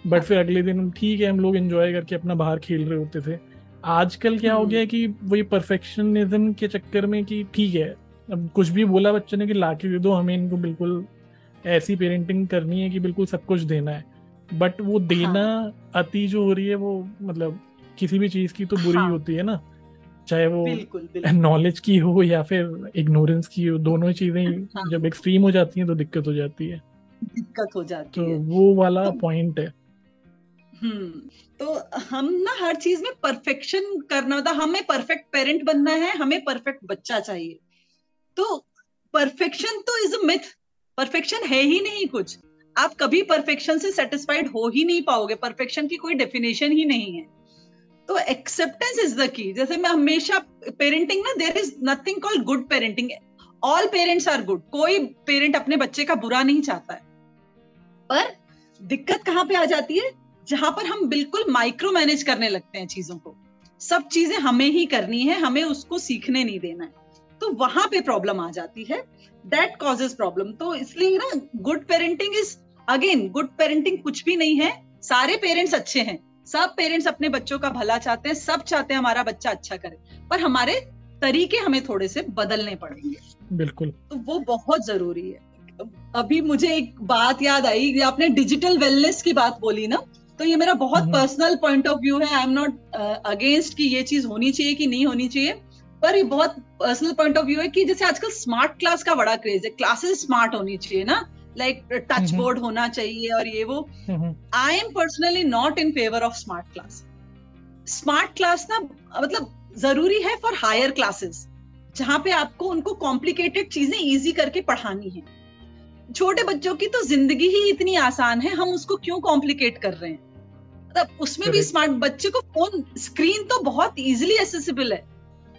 बट फिर अगले दिन ठीक है हम लोग एंजॉय करके अपना बाहर खेल रहे होते थे। आजकल क्या हो गया कि वही परफेक्शनिज्म के चक्कर में कि ठीक है अब कुछ भी बोला बच्चे ने कि ला के दे दो हमें इनको बिल्कुल ऐसी पेरेंटिंग करनी है कि बिल्कुल सब कुछ देना है। बट वो देना हाँ. अति जो हो रही है वो मतलब किसी भी चीज़ की तो बुरी हाँ. होती है ना। चाहे वो नॉलेज की हो या फिर इग्नोरेंस की हो दोनों चीज़ें *laughs* हाँ. जब एक्सट्रीम हो जाती हैं तो दिक्कत हो जाती है। दिक्कत हो जाती तो है। वो वाला तो, पॉइंट है। हम्म तो हम ना हर चीज़ में परफेक्शन करना होता हमें परफेक्ट पेरेंट बनना है, हमें परफेक्ट बच्चा चाहिए। तो परफेक्शन तो इज़ अ मिथ, परफेक्शन है ही नहीं कुछ। आप कभी परफेक्शन से सेटिस्फाइड हो ही नहीं पाओगे, परफेक्शन की कोई डेफिनेशन ही नहीं है। तो एक्सेप्टेंस इज़ द की जैसे मैं हमेशा पेरेंटिंग ना there is nothing called good parenting all parents are good कोई पेरेंट अपने बच्चे का बुरा नहीं चाहता है। पर दिक्कत कहाँ पे आ जाती है? जहाँ पर हम बिल्कुल माइक्रो मैनेज करने लगते हैं चीज़ों को। सब चीज़ें हमें ही करनी है हमें उसको सीखने नहीं देना है। तो वहाँ पे प्रॉब्लम आ जाती है। दैट कॉजेज प्रॉब्लम तो इसलिए ना good parenting is again good parenting कुछ भी नहीं है। सारे पेरेंट्स अच्छे हैं। सब पेरेंट्स अपने बच्चों का भला चाहते हैं सब चाहते हैं हमारा बच्चा अच्छा करे। पर हमारे तरीके हमें थोड़े से बदलने पड़ेंगे। बिल्कुल। तो वो बहुत ज़रूरी है। अभी मुझे एक बात याद आई आपने डिजिटल वेलनेस की बात बोली ना? तो ये मेरा बहुत पर्सनल पॉइंट ऑफ़ व्यू है। आई एम नॉट अगेंस्ट कि ये चीज़ होनी चाहिए कि नहीं होनी चाहिए पर ये बहुत पर्सनल पॉइंट ऑफ़ व्यू है कि जैसे आजकल स्मार्ट क्लास का बड़ा क्रेज है। क्लासेस स्मार्ट होनी चाहिए ना। लाइक टच बोर्ड होना चाहिए और ये वो। I am personally not in favour of smart class smart class ना मतलब ज़रूरी है फॉर हायर क्लासेस जहाँ पे आपको उनको कॉम्प्लिकेटेड चीज़ें इजी करके पढ़ानी है। छोटे बच्चों की तो ज़िंदगी ही इतनी आसान है हम उसको क्यों कॉम्प्लिकेट कर रहे हैं? मतलब उसमें भी स्मार्ट बच्चे को फ़ोन स्क्रीन तो बहुत इजीली एसेसिबल है।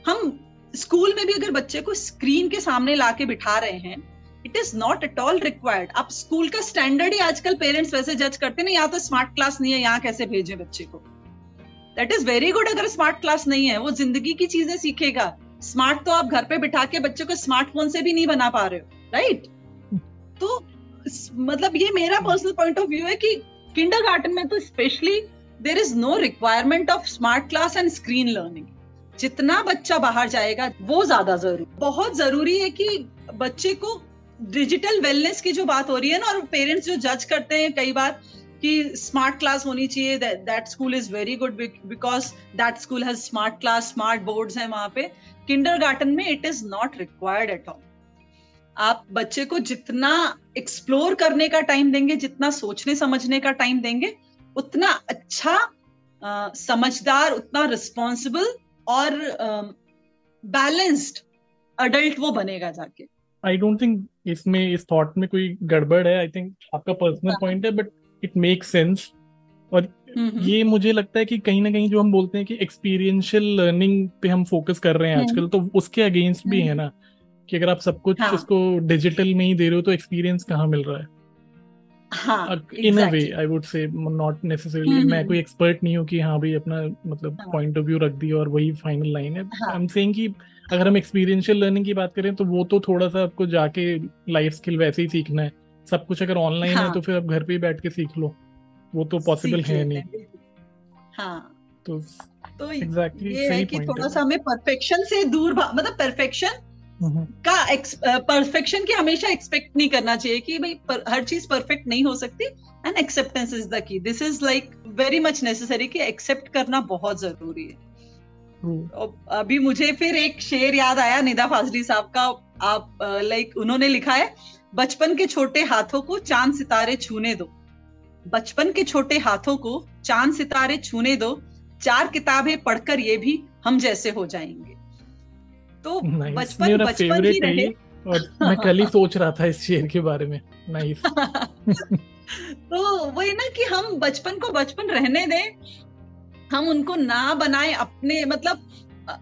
हम स्कूल में भी अगर बच्चे को स्क्रीन के सामने लाके बिठा रहे हैं it is not at all required आप स्कूल का स्टैंडर्ड ही आजकल पेरेंट्स वैसे जज करते ना यहाँ तो स्मार्ट क्लास नहीं है यहाँ कैसे भेजे बच्चे को? दैट इज़ वेरी गुड अगर स्मार्ट क्लास नहीं है वो ज़िंदगी की चीज़ें सीखेगा। स्मार्ट तो आप घर पे बिठा के बच्चे को स्मार्टफ़ोन से भी नहीं बना पा रहे हो राइट right? तो मतलब ये मेरा पर्सनल पॉइंट ऑफ़ व्यू है कि किंडर गार्डन में तो specially there is no requirement of smart class and screen learning जितना बच्चा बाहर जाएगा, वो ज़्यादा ज़रूरी बहुत ज़रूरी है कि बच्चे को डिजिटल वेलनेस की जो बात हो रही है ना, और पेरेंट्स जो जज करते हैं कई बार कि स्मार्ट क्लास होनी चाहिए that school is very good because that school has smart class smart boards हैं वहाँ पे। किंडर गार्डन में it is not required at all आप बच्चे को जितना एक्सप्लोर करने का टाइम देंगे जितना सोचने समझने का टाइम देंगे उतना अच्छा आ, समझदार उतना रिस्पॉन्सिबल और बैलेंस्ड अडल्ट वो बनेगा जाके। आई डोंट थिंक इसमें इस थॉट में कोई गड़बड़ है। आई थिंक आपका पर्सनल पॉइंट हाँ। है बट इट मेक सेंस और ये मुझे लगता है कि कहीं ना कहीं जो हम बोलते हैं कि एक्सपीरियंशियल लर्निंग पे हम फोकस कर रहे हैं हम्म। आजकल तो उसके अगेंस्ट भी है ना। कि अगर आप सब कुछ हाँ. उसको डिजिटल में ही दे रहे हो तो एक्सपीरियंस कहाँ मिल रहा है? In a way I would say not necessarily मैं कोई एक्सपर्ट नहीं हूँ कि हाँ भाई अपना मतलब पॉइंट ऑफ़ व्यू रख दिया और वही फाइनल लाइन है। आई एम सेइंग कि अगर हम एक्सपीरियंशियल लर्निंग की बात करें तो वो तो थोड़ा सा आपको जाके लाइफ स्किल वैसे ही सीखना है। सब कुछ अगर ऑनलाइन हाँ. है। तो फिर आप घर पे ही बैठ के सीख लो। वो तो पॉसिबल है नहीं। हाँ तो तो exactly ये है कि थोड़ा सा हमें परफेक्शन से दूर मतलब परफेक्शन हम्म। का परफेक्शन की हमेशा एक्सपेक्ट नहीं करना चाहिए कि भाई पर, हर चीज़ परफेक्ट नहीं हो सकती। And acceptance is the key this is like very much necessary कि एक्सेप्ट करना बहुत ज़रूरी है। अभी मुझे फिर एक शेर याद आया निदा फाजली साहब का। आप लाइक उन्होंने लिखा है बचपन के छोटे हाथों को चाँद सितारे छूने दो। बचपन के छोटे हाथों को चाँद सितारे छूने दो। चार किताबें पढ़कर ये भी हम जैसे हो जाएँगे। तो बचपन बचपन ही रहे। और मैं कल ही सोच रहा था इस शेर के बारे में। नाइस *laughs* तो वही ना कि हम बचपन को बचपन रहने दें हम उनको ना बनाए अपने मतलब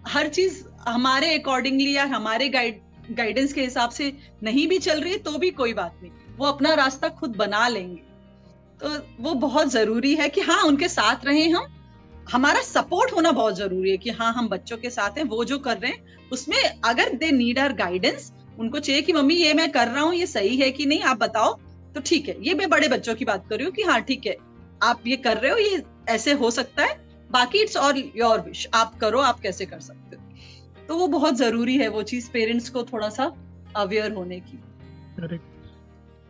हर चीज़ हमारे अकॉर्डिंगली या हमारे गाइड गाइडेंस के हिसाब से नहीं भी चल रही है तो भी कोई बात नहीं। वो अपना रास्ता खुद बना लेंगे। तो वो बहुत ज़रूरी है कि हाँ उनके साथ रहे हम हमारा सपोर्ट होना बहुत ज़रूरी है कि हाँ हम बच्चों के साथ हैं वो जो कर रहे हैं उसमें अगर दे नीड आर गाइडेंस उनको चाहिए कि मम्मी ये मैं कर रहा हूँ ये सही है कि नहीं आप बताओ। तो ठीक है ये मैं बड़े बच्चों की बात कर रही हूँ कि हाँ ठीक है आप ये कर रहे हो ये ऐसे हो सकता है। बाकी इट्स और योर विश आप करो आप कैसे कर सकते हो? तो वो बहुत ज़रूरी है वो चीज़ पेरेंट्स को थोड़ा सा अवेयर होने की।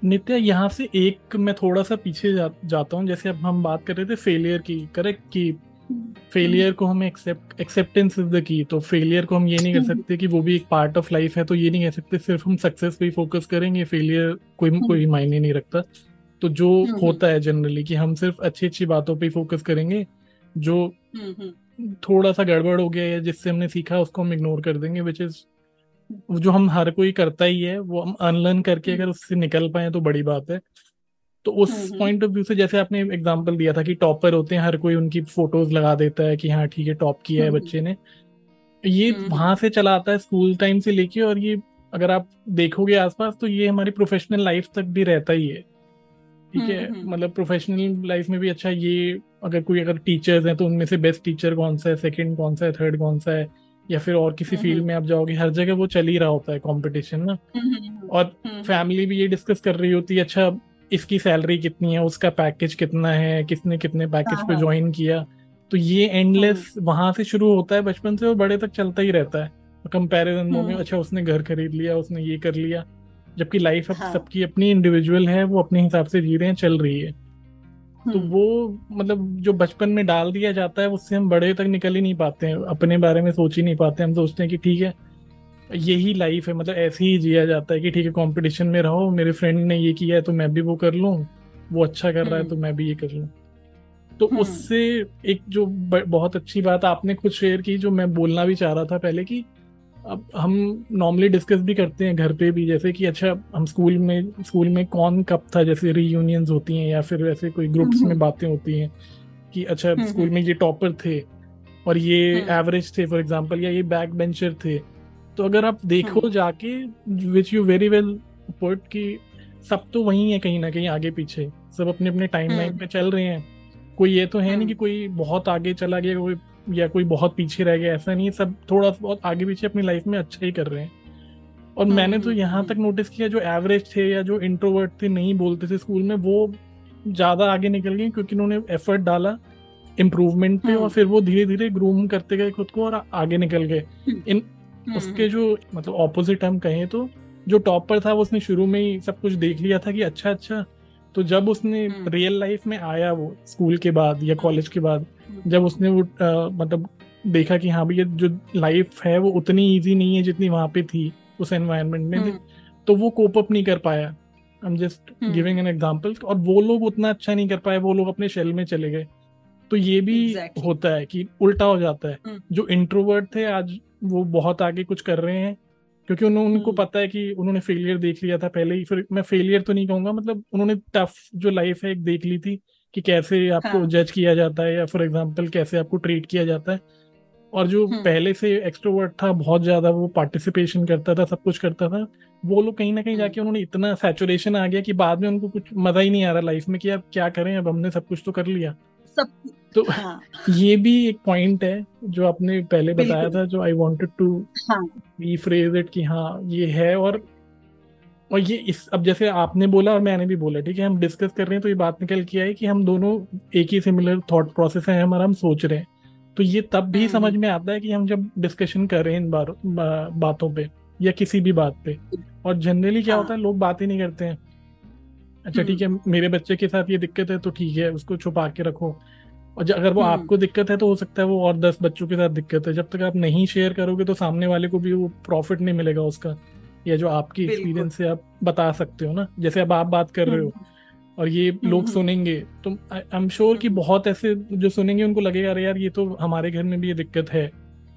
नित्या यहाँ से एक मैं थोड़ा सा पीछे जा, जाता हूँ जैसे अब हम बात कर रहे थे फेलियर की करेक्ट की फेलियर को हमें एक्सेप्ट एक्सेप्टेंस इज़ द की तो फेलियर को हम ये नहीं कर हम्म। सकते कि वो भी एक पार्ट ऑफ़ लाइफ है तो ये नहीं कह सकते सिर्फ़ हम सक्सेस पे ही फोकस करेंगे फेलियर कोई हम्म। कोई मायने नहीं रखता। तो जो हम्म, होता है जनरली कि हम सिर्फ़ अच्छी अच्छी बातों पे फोकस करेंगे जो थोड़ा सा गड़बड़ हो गया या जिससे हमने सीखा उसको हम इग्नोर कर देंगे विच इज़ जो हम हर कोई करता ही है वो हम अनलर्न करके अगर उससे निकल पाए तो बड़ी बात है। तो उस पॉइंट ऑफ़ व्यू से जैसे आपने एग्जांपल दिया था कि टॉपर होते हैं हर कोई उनकी फ़ोटोज़ लगा देता है कि हाँ ठीक है टॉप किया है बच्चे ने। ये वहाँ से चला आता है स्कूल टाइम से लेके और ये अगर आप देखोगे आसपास तो ये हमारी प्रोफेशनल लाइफ तक भी रहता ही है। ठीक है? मतलब प्रोफेशनल लाइफ में भी अच्छा ये अगर कोई अगर टीचर्स हैं तो उनमें से बेस्ट टीचर कौन सा है सेकंड कौन सा है थर्ड कौन सा है या फिर और किसी फ़ील्ड में आप जाओगे हर जगह वो चल ही रहा होता है कंपटीशन ना। और फैमिली भी ये डिस्कस कर रही होती है अच्छा इसकी सैलरी कितनी है उसका पैकेज कितना है किसने कितने पैकेज पे ज्वाइन हाँ, हाँ। किया तो ये एंडलेस हाँ। वहाँ से शुरू होता है बचपन से और बड़े तक चलता ही रहता है कंपेरिजन में हम्म। अच्छा उसने घर खरीद लिया उसने ये कर लिया जबकि लाइफ हाँ. सबकी अपनी इंडिविजुअल है वो अपने हिसाब से जी रहे हैं चल रही है तो हम्म। वो मतलब जो बचपन में डाल दिया जाता है उससे हम बड़े तक निकल ही नहीं पाते हैं अपने बारे में सोच ही नहीं पाते हम सोचते हैं कि ठीक है यही लाइफ है मतलब ऐसे ही जिया जाता है कि ठीक है कंपटीशन में रहो मेरे फ्रेंड ने ये किया है तो मैं भी वो कर लूँ वो अच्छा कर रहा है तो हम्म। मैं भी ये कर लूँ तो हम्म। उससे एक जो बहुत अच्छी बात आपने खुद शेयर की जो मैं बोलना भी चाह रहा था पहले कि अब हम नॉर्मली डिस्कस भी करते हैं घर पे भी जैसे कि अच्छा हम स्कूल में स्कूल में कौन कब था जैसे रीयूनियंस होती हैं या फिर वैसे कोई ग्रुप्स में हम्म। बातें होती हैं कि अच्छा स्कूल में ये टॉपर थे और ये एवरेज थे फॉर एग्जांपल या ये बैक बेंचर थे तो अगर आप देखो हाँ। जाके which you very well put कि सब तो वही है कहीं ना कहीं आगे पीछे। सब अपने अपने टाइम लाइन पे चल रहे हैं। कोई ये तो है नहीं कि हाँ। कोई बहुत आगे चला गया कोई या कोई बहुत पीछे रह गया ऐसा नहीं सब थोड़ा बहुत आगे पीछे अपनी लाइफ में अच्छा ही कर रहे हैं। और हाँ, मैंने तो यहाँ तक नोटिस किया जो एवरेज थे या जो इंट्रोवर्ट थे नहीं बोलते थे स्कूल में वो ज़्यादा आगे निकल गए क्योंकि उन्होंने एफर्ट डाला इम्प्रूवमेंट पे और फिर वो धीरे धीरे ग्रूम करते गए खुद को और आगे निकल गए। इन हम्म, उसके हम्म। जो मतलब ऑपोजिट हम कहें तो जो टॉप पर था वो उसने शुरू में ही सब कुछ देख लिया था कि अच्छा अच्छा। तो जब उसने रियल हम्म। लाइफ में आया वो स्कूल के बाद या कॉलेज के बाद जब उसने वो आ, मतलब देखा कि हाँ भैया जो लाइफ है वो उतनी इजी नहीं है जितनी वहाँ पे थी उस एनवायरनमेंट में तो वो कोप अप नहीं कर पाया। I am just giving an example और वो लोग उतना अच्छा नहीं कर पाए वो लोग अपने शेल में चले गए। तो ये भी exactly. होता है कि उल्टा हो जाता है। जो इंट्रोवर्ट थे आज वो बहुत आगे कुछ कर रहे हैं क्योंकि उन्होंने उनको हम्म। पता है कि उन्होंने फेलियर देख लिया था पहले ही फिर मैं फेलियर तो नहीं कहूँगा मतलब उन्होंने टफ जो लाइफ है एक देख ली थी कि कैसे आपको हाँ. जज किया जाता है या फॉर एग्ज़ाम्पल कैसे आपको ट्रीट किया जाता है और जो हम्म। पहले से एक्सट्रोवर्ट था बहुत ज़्यादा वो पार्टिसिपेशन करता था सब कुछ करता था वो लोग कहीं ना कहीं हम्म। जाके उन्होंने इतना सैचुरेशन आ गया कि बाद में उनको कुछ मज़ा ही नहीं आ रहा लाइफ में कि अब क्या करें अब हमने सब कुछ तो कर लिया सब तो हाँ. ये भी एक पॉइंट है जो आपने पहले बताया था जो I wanted to rephrase it कि हाँ ये है और और ये इस अब जैसे आपने बोला और मैंने भी बोला ठीक है हम डिस्कस कर रहे हैं तो ये बात निकल के आई कि हम दोनों एक ही सिमिलर थॉट प्रोसेस है हमारा हम सोच रहे हैं तो ये तब भी हम्म। समझ में आता है कि हम जब डिस्कशन कर रहे हैं इन बार, बा, बातों पे या किसी भी बात पे और जनरली क्या हाँ. होता है लोग बात ही नहीं करते हैं अच्छा ठीक है हम्म। मेरे बच्चे के साथ ये दिक्कत है तो ठीक है उसको छुपा के रखो। और अगर वो हम्म। आपको दिक्कत है तो हो सकता है वो और दस बच्चों के साथ दिक्कत है। जब तक आप नहीं शेयर करोगे तो सामने वाले को भी वो प्रॉफिट नहीं मिलेगा उसका। या जो आपकी एक्सपीरियंस से आप बता सकते हो ना। जैसे अब आप बात कर रहे हो हम्म। और ये लोग सुनेंगे तो आई एम श्योर कि बहुत ऐसे जो सुनेंगे उनको लगेगा अरे यार ये तो हमारे घर में भी ये दिक्कत है।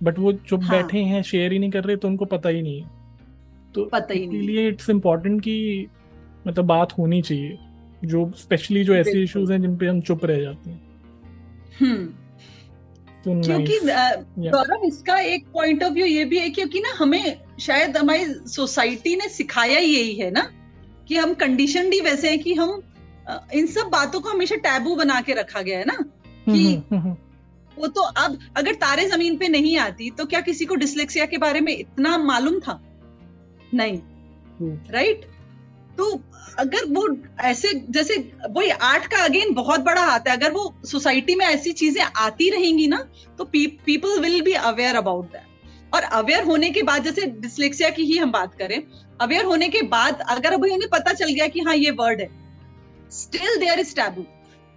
बट वो चुप हाँ. बैठे हैं शेयर ही नहीं कर रहे तो उनको पता ही नहीं है। तो पता इसलिए इट्स इम्पोर्टेंट कि मतलब बात होनी चाहिए जो स्पेशली जो ऐसे इश्यूज़ हैं जिन पे हम चुप रह जाते हैं। हम्म। तो क्योंकि गौरव इसका एक पॉइंट ऑफ़ व्यू ये भी है क्योंकि ना हमें शायद हमारी सोसाइटी ने सिखाया यही है ना कि हम कंडीशन ही वैसे हैं कि हम इन सब बातों को हमेशा टैबू बना के रखा गया है ना कि हम्म, हम्म, हम्म, वो तो अब अगर तारे ज़मीन पे नहीं आती तो क्या किसी को डिसलेक्सिया के बारे में इतना मालूम था? नहीं। राइट तो अगर वो ऐसे जैसे वही आर्ट का अगेन बहुत बड़ा हाथ है अगर वो सोसाइटी में ऐसी चीज़ें आती रहेंगी ना तो people will be aware about that और अवेयर होने के बाद जैसे डिसलेक्सिया की ही हम बात करें अवेयर होने के बाद अगर अभी उन्हें पता चल गया कि हाँ ये वर्ड है स्टिल देयर इज़ टैबू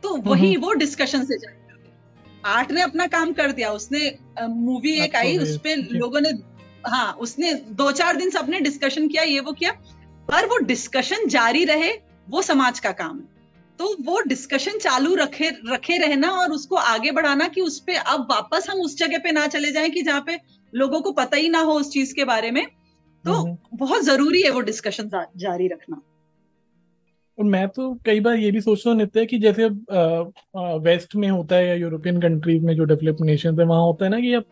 तो वही हम्म। वो डिस्कशन से जाएगा। आर्ट ने अपना काम कर दिया उसने मूवी एक आई उस पर लोगों ने हाँ उसने दो चार दिन से अपने डिस्कशन किया ये वो किया पर वो डिस्कशन जारी रहे वो समाज का काम है। तो वो डिस्कशन चालू रखे रखे रहना और उसको आगे बढ़ाना कि उस पर अब वापस हम उस जगह पे ना चले जाएँ कि जहाँ पे लोगों को पता ही ना हो उस चीज़ के बारे में। तो हम्म। बहुत ज़रूरी है वो डिस्कशन जारी रखना। और मैं तो कई बार ये भी सोचता हूँ नित्य कि जैसे अब वेस्ट में होता है या यूरोपियन कंट्रीज़ में जो डेवलप नेशन है वहाँ होता है ना कि अब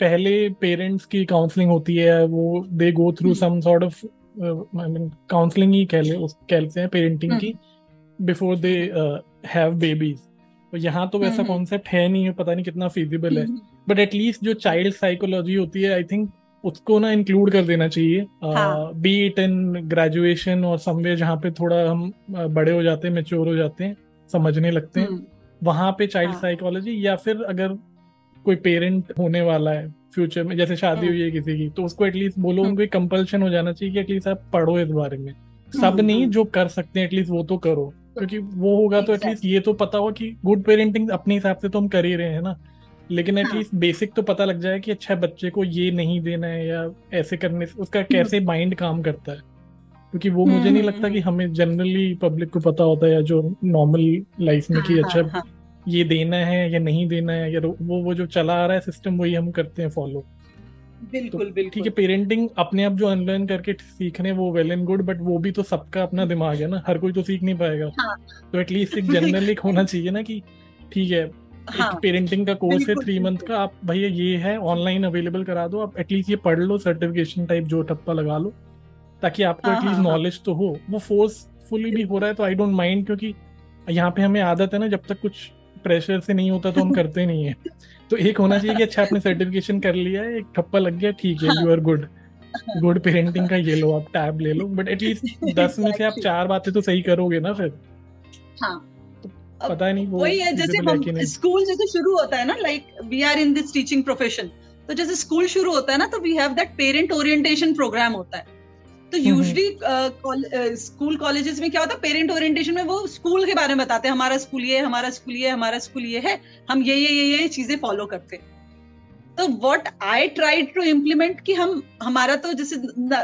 पहले पेरेंट्स की काउंसलिंग होती है वो they go through some sort of counselling ही कह ले कहते हैं पेरेंटिंग हम्म। की बिफोर दे हैव बेबीज तो यहाँ तो वैसा कॉन्सेप्ट हम्म, हम्म। है नहीं है पता नहीं कितना फिजिबल है। बट एटलीस्ट जो चाइल्ड साइकोलॉजी होती है आई थिंक उसको ना इंक्लूड कर देना चाहिए। बी इट इन ग्रेजुएशन और समवे जहाँ पे थोड़ा हम बड़े हो जाते हैं मेच्योर हो जाते हैं समझने लगते हैं। वहाँ पे चाइल्ड साइकोलॉजी हाँ। या फिर अगर कोई पेरेंट होने वाला है फ्यूचर में जैसे शादी हुई है किसी की तो उसको एटलीस्ट बोलो उनको एक कंपल्शन हो जाना चाहिए कि एटलीस्ट आप पढ़ो इस बारे में। सब नहीं जो कर सकते हैं एटलीस्ट वो तो करो। क्योंकि वो होगा तो एटलीस्ट ये तो पता हो कि गुड पेरेंटिंग अपने हिसाब से तो हम कर ही रहे हैं ना। लेकिन एटलीस्ट हाँ. बेसिक तो पता लग जाए कि अच्छा बच्चे को ये नहीं देना है या ऐसे करने से उसका कैसे माइंड काम करता है। क्योंकि वो मुझे नहीं लगता कि हमें जनरली पब्लिक को पता होता है या जो नॉर्मल लाइफ में कि हाँ, अच्छा हाँ, ये देना है या नहीं देना है या वो वो जो चला आ रहा है सिस्टम वही हम करते हैं फॉलो बिल्कुल तो, बिल्कुल ठीक है पेरेंटिंग अपने आप जो अनलर्न करके सीखने वो वेल एंड गुड बट वो भी तो सबका अपना दिमाग है ना हर कोई तो सीख नहीं पाएगा हाँ. तो एटलीस्ट एक जनरल एक होना चाहिए ना कि ठीक है हाँ. एक पेरेंटिंग का कोर्स है थ्री मंथ का आप भैया ये है ऑनलाइन अवेलेबल करा दो आप एटलीस्ट ये पढ़ लो सर्टिफिकेशन टाइप जो टप्पा लगा लो ताकि आपको एटलीस्ट हाँ, नॉलेज हाँ, हाँ। तो हो वो फोर्सफुली भी हो रहा है तो आई डोंट माइंड क्योंकि यहाँ पे हमें आदत है ना जब तक कुछ प्रेशर से नहीं होता तो हम करते नहीं है। तो एक होना चाहिए कि अच्छा आपने सर्टिफिकेशन कर लिया है एक ठप्पा लग गया ठीक है you are good good parenting का ये लो आप टैब ले लो बट एटलीस्ट दस में से आप चार बातें तो सही करोगे ना फिर। हाँ। पता नहीं वो वही है जैसे हम स्कूल जैसे शुरू होता है ना like we are in this teaching profession तो जैसे स्कूल शुरू होता है ना तो we have that parent orientation programme होता है। तो यूजली स्कूल कॉलेजेस में क्या होता है? पेरेंट ओरिएंटेशन में वो स्कूल के बारे में बताते हैं। हमारा स्कूल ये हमारा स्कूल ये हमारा स्कूल ये है हम ये ये ये ये चीज़ें फॉलो करते हैं। तो what I try to implement कि हम हमारा तो जैसे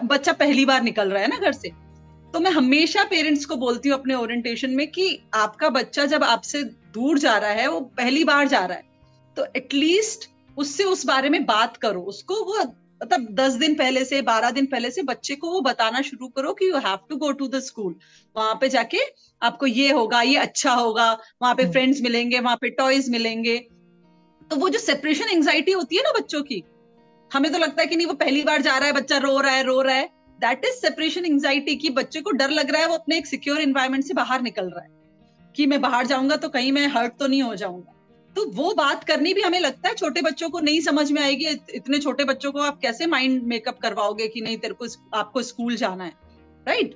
बच्चा पहली बार निकल रहा है ना घर से तो मैं हमेशा पेरेंट्स को बोलती हूँ अपने ओरिएंटेशन में कि आपका बच्चा जब आपसे दूर जा रहा है वो पहली बार जा रहा है तो एटलीस्ट उससे उस बारे में बात करो उसको वो मतलब दस दिन पहले से बारह दिन पहले से बच्चे को वो बताना शुरू करो कि you have to go to the school वहाँ पे जाके आपको ये होगा ये अच्छा होगा वहाँ पे फ्रेंड्स हम्म। मिलेंगे वहाँ पे टॉयज मिलेंगे। तो वो जो सेपरेशन एंग्जाइटी होती है ना बच्चों की हमें तो लगता है कि नहीं वो पहली बार जा रहा है बच्चा रो रहा है रो रहा है। दैट इज़ सेपरेशन एंग्जाइटी की बच्चे को डर लग रहा है वो अपने एक सिक्योर इन्वायरमेंट से बाहर निकल रहा है। कि मैं बाहर जाऊँगा तो कहीं मैं हर्ट तो नहीं हो जाऊँगा। तो वो बात करनी भी हमें लगता है छोटे बच्चों को नहीं समझ में आएगी इतने छोटे बच्चों को आप कैसे माइंड मेकअप करवाओगे कि नहीं तेरे को आपको स्कूल जाना है राइट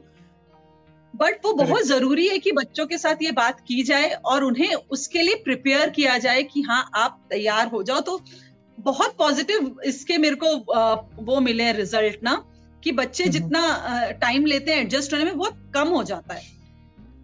बट वो बहुत ज़रूरी है कि बच्चों के साथ ये बात की जाए और उन्हें उसके लिए प्रिपेयर किया जाए कि हाँ आप तैयार हो जाओ। तो बहुत पॉजिटिव इसके मेरे को वो मिले रिज़ल्ट ना कि बच्चे हम्म, हम्म। जितना टाइम लेते हैं एडजस्ट होने में बहुत कम हो जाता है।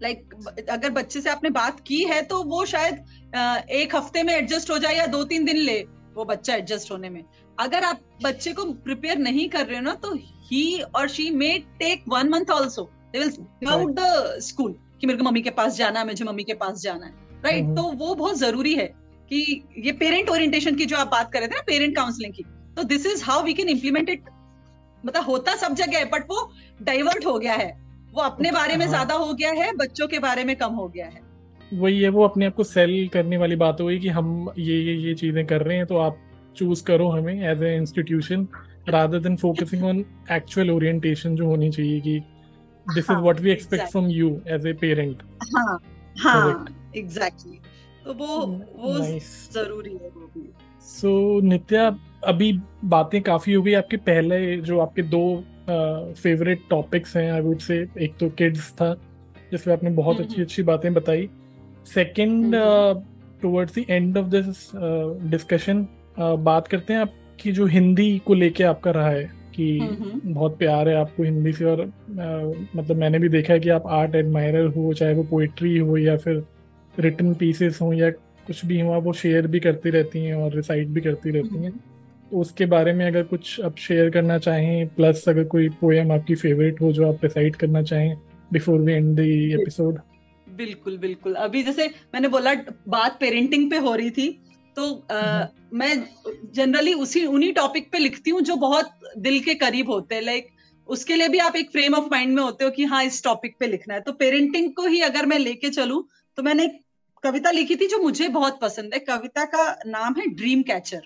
लाइक like, अगर बच्चे से आपने बात की है तो वो शायद एक हफ़्ते में एडजस्ट हो जाए या दो तीन दिन ले वो बच्चा एडजस्ट होने में। अगर आप बच्चे को प्रिपेयर नहीं कर रहे हो ना तो ही और she may take one month also they will the school कि मेरे को मम्मी के पास जाना है मुझे मम्मी के पास जाना है। Right right? तो वो बहुत ज़रूरी है कि ये पेरेंट ओरिएंटेशन की जो आप बात कर रहे थे ना पेरेंट काउंसलिंग की तो this is how we can implement it मतलब होता सब जगह है बट वो डाइवर्ट हो गया है। वो अपने बारे में हाँ। ज़्यादा हो गया है बच्चों के बारे में कम हो गया है। वही है वो अपने आप को सेल करने वाली बात हुई कि हम ये ये ये चीज़ें कर रहे हैं तो आप चूज़ करो हमें as a institution rather than focusing on actual orientation जो होनी चाहिए कि this is what we expect from you as a parent हाँ हाँ एग्जैक्टली तो वो वो ज़रूरी है वो भी। सो so, नित्या अभी बातें काफ़ी हो गई आपके पहले जो आपके दो फेवरेट टॉपिक्स हैं आई वुड से एक तो किड्स था जिसमें आपने बहुत हम्म, अच्छी हम्म। अच्छी बातें बताई। Second towards the end of this discussion बात करते हैं आपकी जो हिंदी को लेके आपका रहा है कि हम्म, बहुत प्यार है आपको हिंदी से और uh, मतलब मैंने भी देखा है कि आप आर्ट एडमायरर हो चाहे वो पोइट्री हो या फिर रिटर्न पीसेस हों या कुछ भी हुआ वो शेयर भी करती रहती हैं और रिसाइट भी करती रहती हैं। तो उसके बारे में अगर कुछ आप शेयर करना चाहें प्लस अगर कोई पोएम आपकी फेवरेट हो जो आप रिसाइट करना चाहें before we end the episode बिल्कुल बिल्कुल। अभी जैसे मैंने बोला बात पेरेंटिंग पे हो रही थी तो आ, हम्म। मैं जनरली उसी उन्हीं टॉपिक पे लिखती हूँ जो बहुत दिल के करीब होते हैं। लाइक उसके लिए भी आप एक फ्रेम ऑफ़ माइंड में होते हो कि हाँ इस टॉपिक पे लिखना है। तो पेरेंटिंग को ही अगर मैं लेके चलूँ तो मैंने कविता लिखी थी जो मुझे बहुत पसंद है। कविता का नाम है ड्रीम कैचर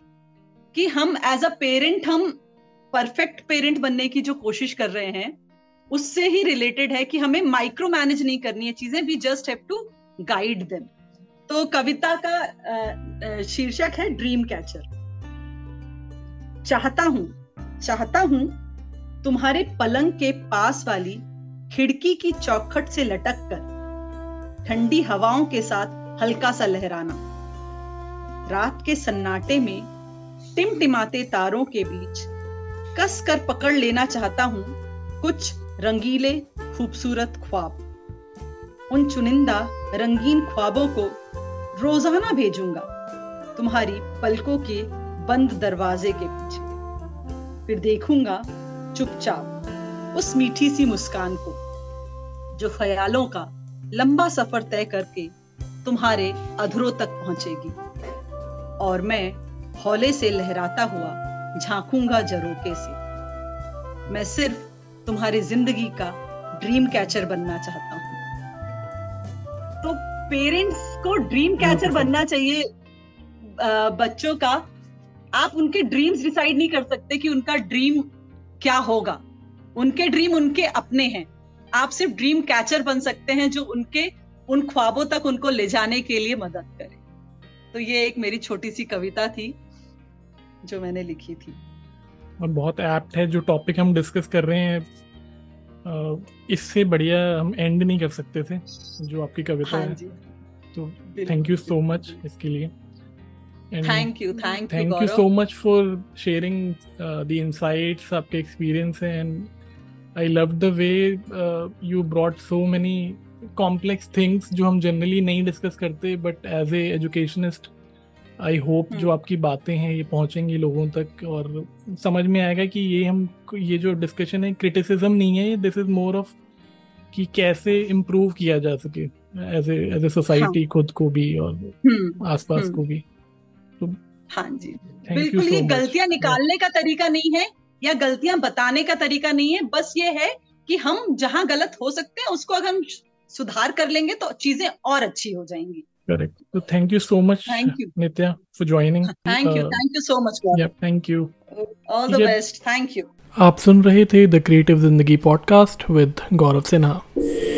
कि हम एज अ पेरेंट हम परफेक्ट पेरेंट बनने की जो कोशिश कर रहे हैं उससे ही रिलेटेड है कि हमें माइक्रो मैनेज नहीं करनी है चीज़ें we just have to guide them तो कविता का शीर्षक है ड्रीम कैचर चाहता हूँ चाहता हूँ तुम्हारे पलंग के पास वाली खिड़की की चौखट से लटक कर ठंडी हवाओं के साथ हल्का सा लहराना। रात के सन्नाटे में टिमटिमाते तारों के बीच कस कर पकड़ लेना चाहता हूँ कुछ रंगीले, खूबसूरत ख्वाब। उन चुनिंदा, रंगीन ख्वाबों को रोज़ाना भेजूँगा, तुम्हारी पलकों के बंद दरवाजे के पीछे फिर देखूँगा चुपचाप उस मीठी सी मुस्कान को, जो ख्यालों का लंबा सफ़र तय करके तुम्हारे अधरों तक पहुंचेगी। और मैं हौले से लहराता हुआ झांकूँगा जरोके से मैं सिर्फ़ तुम्हारी ज़िंदगी का ड्रीम कैचर बनना चाहता हूँ। तो पेरेंट्स को ड्रीम कैचर बनना चाहिए बच्चों का। आप उनके ड्रीम्स डिसाइड नहीं कर सकते कि उनका ड्रीम क्या होगा। उनके ड्रीम उनके अपने हैं। आप सिर्फ़ ड्रीम कैचर बन सकते हैं जो उनके उन ख्वाबों तक उनको ले जाने के लिए मदद करे। तो ये एक मेरी छोटी सी कविता थी जो मैंने लिखी थी। और बहुत एप्ट है जो टॉपिक हम डिस्कस कर रहे हैं इससे बढ़िया हम एंड नहीं कर सकते थे जो आपकी कविता हाँ है। तो थैंक यू सो मच इसके लिए। Thank you thank thank you so much for sharing the insights आपके experience and I love the way you brought so many complex things जो हम जनरली नहीं डिस्कस करते but as a educationist I hope जो आपकी बातें हैं ये पहुंचेंगी लोगों तक और समझ में आएगा कि ये हम ये जो डिस्कशन है क्रिटिसिज्म नहीं है दिस इज़ मोर ऑफ़ कि कैसे इम्प्रूव किया जा सके एज एज ए सोसाइटी खुद को भी और हम्म, आसपास हम्म। को भी। तो हाँ जी। बिल्कुल ये गलतियाँ निकालने का तरीका नहीं है या गलतियाँ बताने का तरीका नहीं है बस ये है कि हम जहाँ गलत हो सकते हैं उसको अगर हम सुधार कर लेंगे तो चीज़ें और अच्छी हो जाएँगी। करेक्ट तो thank you so much thank you Nitya for joining thank you thank you so much thank you all the best thank you आप सुन रहे थे the creative Zindagi podcast with Gaurav Sinha